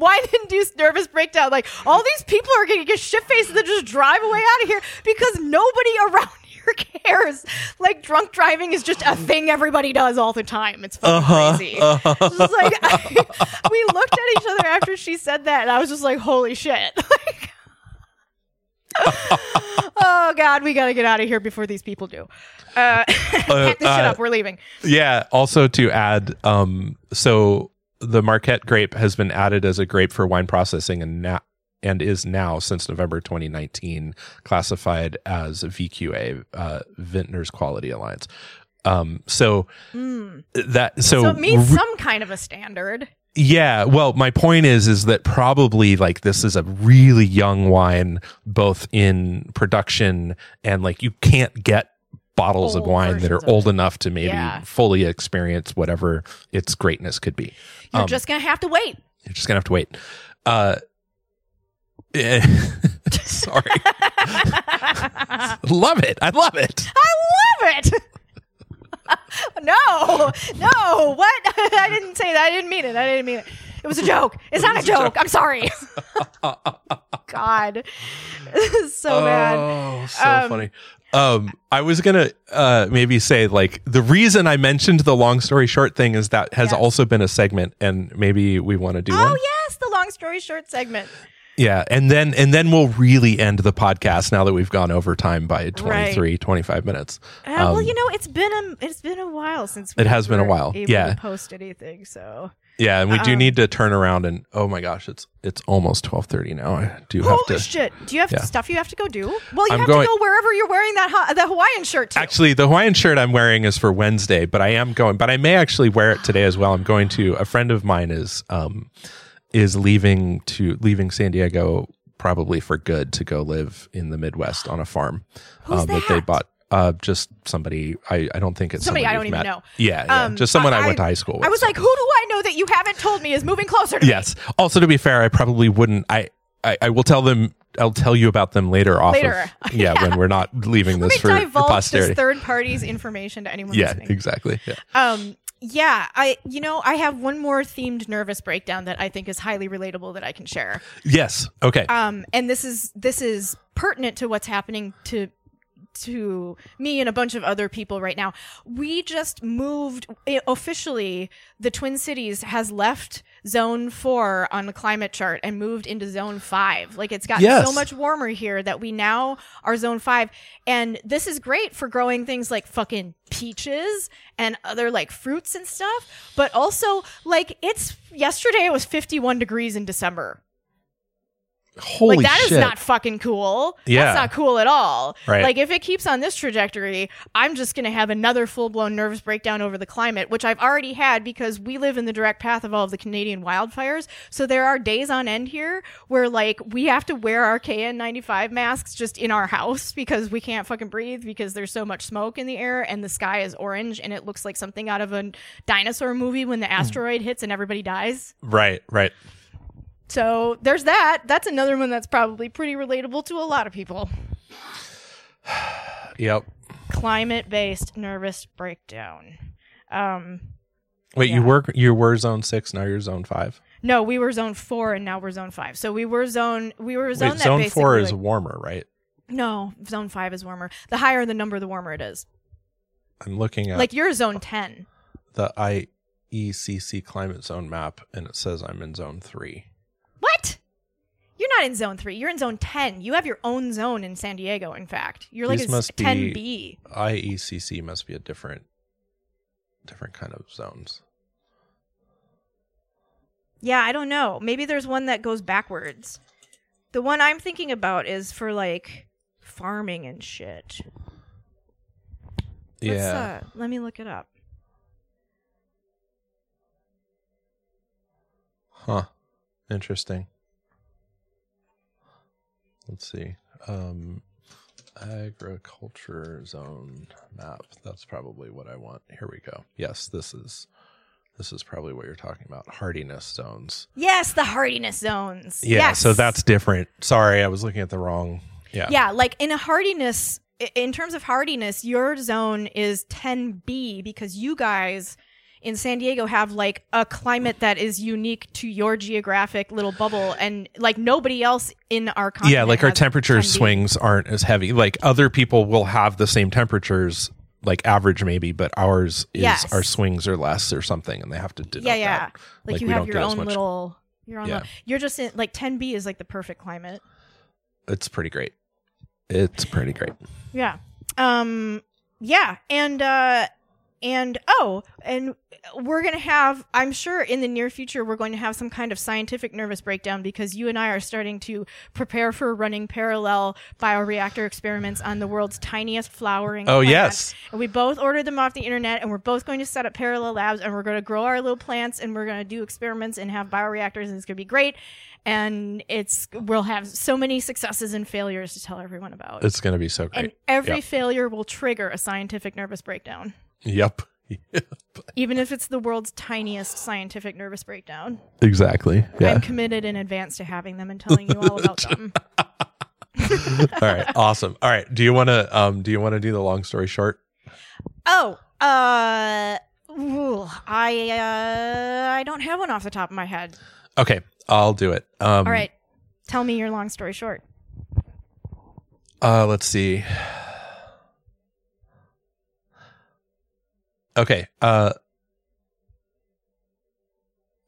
wine-induced nervous breakdown. Like all these people are gonna get shit faced and then just drive away out of here because nobody around <laughs> here cares. Like drunk driving is just a thing everybody does all the time. It's fucking crazy. <laughs> It's just like <laughs> we looked at each other after she said that, and I was just like, "Holy shit!" Like, oh God, we gotta get out of here before these people do. Uh, pack this shit uh, up. We're leaving. Yeah. Also to add, um, so the Marquette grape has been added as a grape for wine processing and now and is now since November 2019 classified as VQA, uh, Vintners Quality Alliance. Um, so Mm. that so, So, it meets re- some kind of a standard. yeah. Well, my point is is that probably like this is a really young wine, both in production and like you can't get bottles of wine that are old enough to maybe Yeah. fully experience whatever its greatness could be. You're Um, just gonna have to wait. You're just gonna have to wait. Uh, eh, <laughs> sorry, <laughs> love it. I love it. I love it. <laughs> no, no, what? I didn't say that. I didn't mean it. I didn't mean it. It was a joke. It's not a was a joke. I'm sorry. God, this is so bad. Oh, so Um, funny. Um, I was gonna uh maybe say like the reason I mentioned the long story short thing is that has Yeah. also been a segment, and maybe we want to do Oh one. yes, the long story short segment. Yeah, and then and then we'll really end the podcast now that we've gone over time by 23, 25 minutes. Uh, well, Um, you know, it's been a it's been a while since It has been a while, yeah. post anything. So Yeah, and we do Um, need to turn around and oh my gosh, it's it's almost twelve thirty now. I do have holy to shit! Do you have yeah. stuff you have to go do? Well, you I'm have going- to go wherever you're wearing that ha- the Hawaiian shirt to. Actually, the Hawaiian shirt I'm wearing is for Wednesday, but I am going. But I may actually wear it today as well. I'm going to. A friend of mine is um is leaving to leaving San Diego probably for good to go live in the Midwest on a farm Who's um, that they that? bought. Uh, just somebody. I, I don't think it's Somebody someone I don't even met. know. Yeah, yeah. Um, just someone I, I- went to high school with. I was like, who do I know that you haven't told me is moving closer to me? yes. Also, to be fair, I probably wouldn't. I I, I will tell them. I'll tell you about them later. Off Later. Of, <laughs> yeah, when we're not leaving this for, for posterity. third parties information to anyone yeah, listening. exactly. Yeah. Um, yeah, I you know I have one more themed nervous breakdown that I think is highly relatable that I can share. Yes. Okay. Um, and this is this is pertinent to what's happening to to me and a bunch of other people right now. We just moved eh, officially. The Twin Cities has left Zone Four on the climate chart and moved into Zone Five. Like it's gotten Yes. so much warmer here that we now are Zone Five, and this is great for growing things like fucking peaches and other like fruits and stuff. But also, like it's yesterday it was 51 degrees in December. Holy like that is shit. not fucking cool. Yeah. That's not cool at all. Right. Like if it keeps on this trajectory, I'm just gonna have another full blown nervous breakdown over the climate, which I've already had because we live in the direct path of all of the Canadian wildfires. So there are days on end here where like we have to wear our KN95 masks just in our house <laughs> because we can't fucking breathe because there's so much smoke in the air and the sky is orange and it looks like something out of a dinosaur movie when the Hmm. asteroid hits and everybody dies. right. Right. So there's that. That's another one that's probably pretty relatable to a lot of people. <sighs> Yep. Climate based nervous breakdown. Um, Wait, you Yeah. were you were zone six. Now you're zone five. no, we were zone four and now we're zone five. So we were zone we were zone Wait, that zone four is like- warmer, right? no zone five is warmer. The higher the number, the warmer it is. I'm looking at Like you're zone ten. the IECC climate zone map, and it says I'm in zone three. What? You're not in zone three. You're in zone ten. You have your own zone in San Diego. In fact, you're like These a must be- ten B. IECC must be a different, different kind of zones. Yeah, I don't know. Maybe there's one that goes backwards. The one I'm thinking about is for like farming and shit. Let's, yeah. uh, let me look it up. Huh. Interesting. Let's see. Um, agriculture zone map. That's probably what I want. Here we go. Yes, this is this is probably what you're talking about. Hardiness zones. Yes, the hardiness zones. Yeah, Yes. so that's different. Sorry, I was looking at the wrong. Yeah. yeah, like in a hardiness. In terms of hardiness, your zone is 10B because you guys in San Diego have like a climate that is unique to your geographic little bubble, and like nobody else in our continent. Yeah, like our temperature swings aren't as heavy. Like other people will have the same temperatures, like average maybe, but ours is Yes. our swings are less or something, and they have to denote yeah, yeah. that. Like, Like, you have your own little. Your own. Yeah. Little, you're just in like 10B is like the perfect climate. It's pretty great. It's pretty great. Yeah. Um yeah, and uh and oh, and we're going to have I'm sure in the near future we're going to have some kind of scientific nervous breakdown because you and I are starting to prepare for running parallel bioreactor experiments on the world's tiniest flowering Oh plant. yes. And we both ordered them off the internet, and we're both going to set up parallel labs, and we're going to grow our little plants, and we're going to do experiments and have bioreactors, and it's going to be great. And it's we'll have so many successes and failures to tell everyone about. It's gonna be so great and every Yep. failure will trigger a scientific nervous breakdown, Yep. <laughs> even if it's the world's tiniest scientific nervous breakdown. exactly. Yeah. I'm committed in advance to having them and telling you all about them. <laughs> All right. Awesome. All right. Do you want to um do you want to do the long story short? Oh, uh, ooh, I uh, I don't have one off the top of my head. Okay. I'll do it. Um All right. Tell me your long story short. Uh, let's see. Okay. Uh,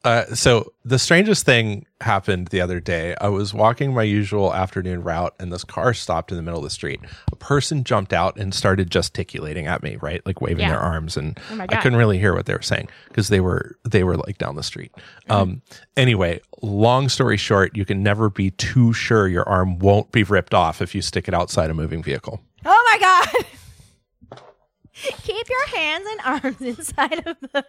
uh, so the strangest thing happened the other day. I was walking my usual afternoon route and this car stopped in the middle of the street. A person jumped out and started gesticulating at me, right? Like waving Yeah. their arms and Oh I couldn't really hear what they were saying because they were they were like down the street. Um anyway, long story short, you can never be too sure your arm won't be ripped off if you stick it outside a moving vehicle. Oh my god! <laughs> Keep your hands and arms <laughs> inside of the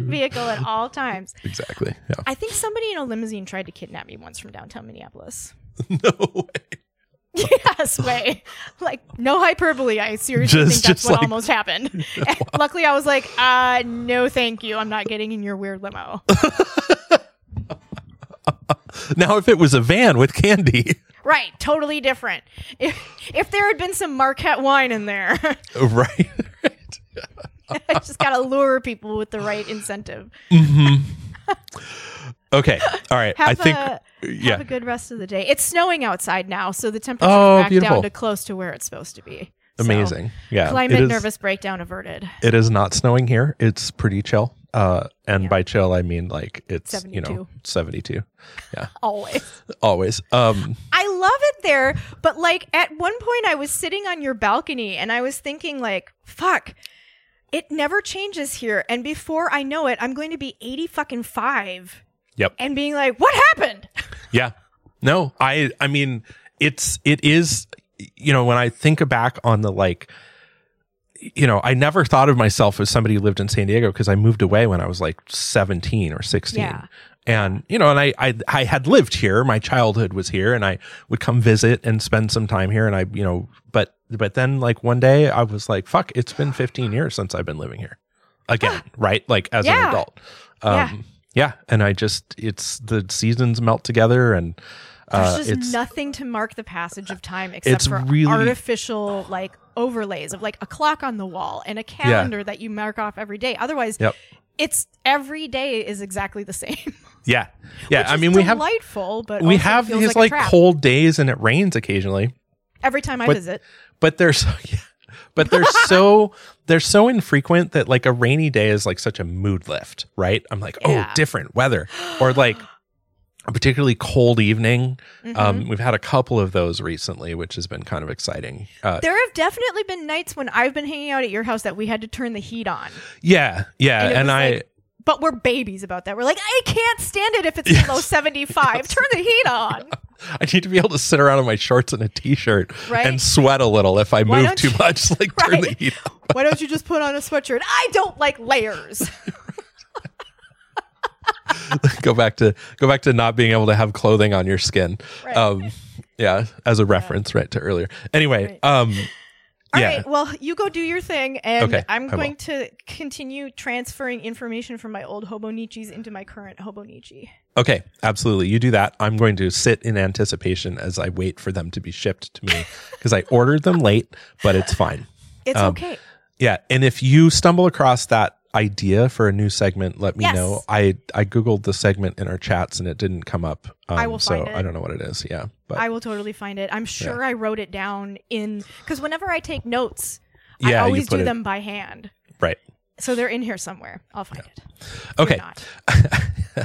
vehicle at all times. Exactly. Yeah. I think somebody in a limousine tried to kidnap me once from downtown Minneapolis. <laughs> no way. <laughs> yes, way. Like, no hyperbole. I seriously Just- think that's what like- almost happened. Luckily, I was like, uh, no, thank you. I'm not getting in your weird limo. Now if it was a van with candy, right, totally different. If, if there had been some Marquette wine in there, right? <laughs> I just got to lure people with the right incentive. Mm-hmm. <laughs> Okay. All right. Have I think a, yeah. have a good rest of the day. It's snowing outside now, so the temperature Oh, back beautiful. down to close to where it's supposed to be. So, Amazing. Yeah. climate is, nervous breakdown averted. It is not snowing here. It's pretty chill. Uh, and Yeah. by chill I mean like it's you know seventy two. Yeah. <laughs> Always. Always. Um. I love it there, but like at one point I was sitting on your balcony and I was thinking like, fuck, it never changes here. And before I know it, I'm going to be 80 fucking 5 Yep. and being like, what happened? <laughs> Yeah. No, I I mean it's it is you know when I think back on the like you know, I never thought of myself as somebody who lived in San Diego because I moved away when I was like 17 or 16. Yeah. And you know, and I, I I had lived here. My childhood was here, and I would come visit and spend some time here. And I, you know, but but then like one day I was like, "Fuck! It's been 15 years since I've been living here again." right? Like as Yeah. an adult. Um, Yeah. yeah. And I just it's the seasons melt together, and There's uh, just it's nothing to mark the passage of time except for really- artificial like overlays of like a clock on the wall and a calendar that you mark off every day. Otherwise, Yep. it's every day is exactly the <laughs> same. yeah, yeah. I mean, we have delightful, but we have these like, like cold days, and it rains occasionally. every time I but- visit. But they're so <laughs> yeah, but they're <laughs> so they're so infrequent that like a rainy day is like such a mood lift right i'm like Yeah. oh different weather or like a particularly cold evening Mm-hmm. um we've had a couple of those recently which has been kind of exciting uh There have definitely been nights when I've been hanging out at your house that we had to turn the heat on. yeah yeah it and, i like- but we're babies about that. We're like, I can't stand it if it's <laughs> below 75. Turn the heat on. <laughs> i need to be able to sit around in my shorts and a t-shirt Right. and sweat a little if i Why move too you- much like <laughs> turn the Right. heat up Why don't you just put on a sweatshirt? I don't like layers. <laughs> go back to go back to not being able to have clothing on your skin Right. um yeah as a reference right to earlier anyway um All yeah right, well, you go do your thing, and Okay, I'm going to continue transferring information from my old Hobonichis into my current Hobonichi. Okay, absolutely. You do that. I'm going to sit in anticipation as I wait for them to be shipped to me <laughs> because I ordered them late, but it's fine. It's Um, okay. Yeah, and if you stumble across that idea for a new segment, let me Yes. know. I I googled the segment in our chats and it didn't come up. Um, I will so find it. I don't know what it is. Yeah, but I will totally find it. I'm sure I wrote it down in because whenever I take notes, Yeah, I always do it- them by hand. right. So they're in here somewhere. I'll find it. Okay. <laughs>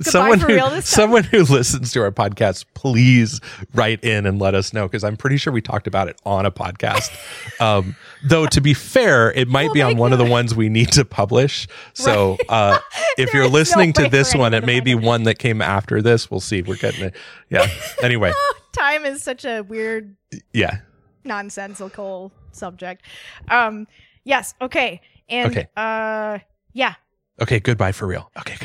someone who real this time. someone who listens to our podcast, please write in and let us know because I'm pretty sure we talked about it on a podcast. <laughs> Um, though to be fair, it might be on one of the ones we need to publish. So uh, <laughs> if you're is no listening to this one, it may be it. one that came after this. We'll see. We're getting it. Yeah. <laughs> Anyway, Time is such a weird yeah. nonsensical subject. Um yes, okay. And Okay. uh yeah. Okay. Goodbye for real. Okay.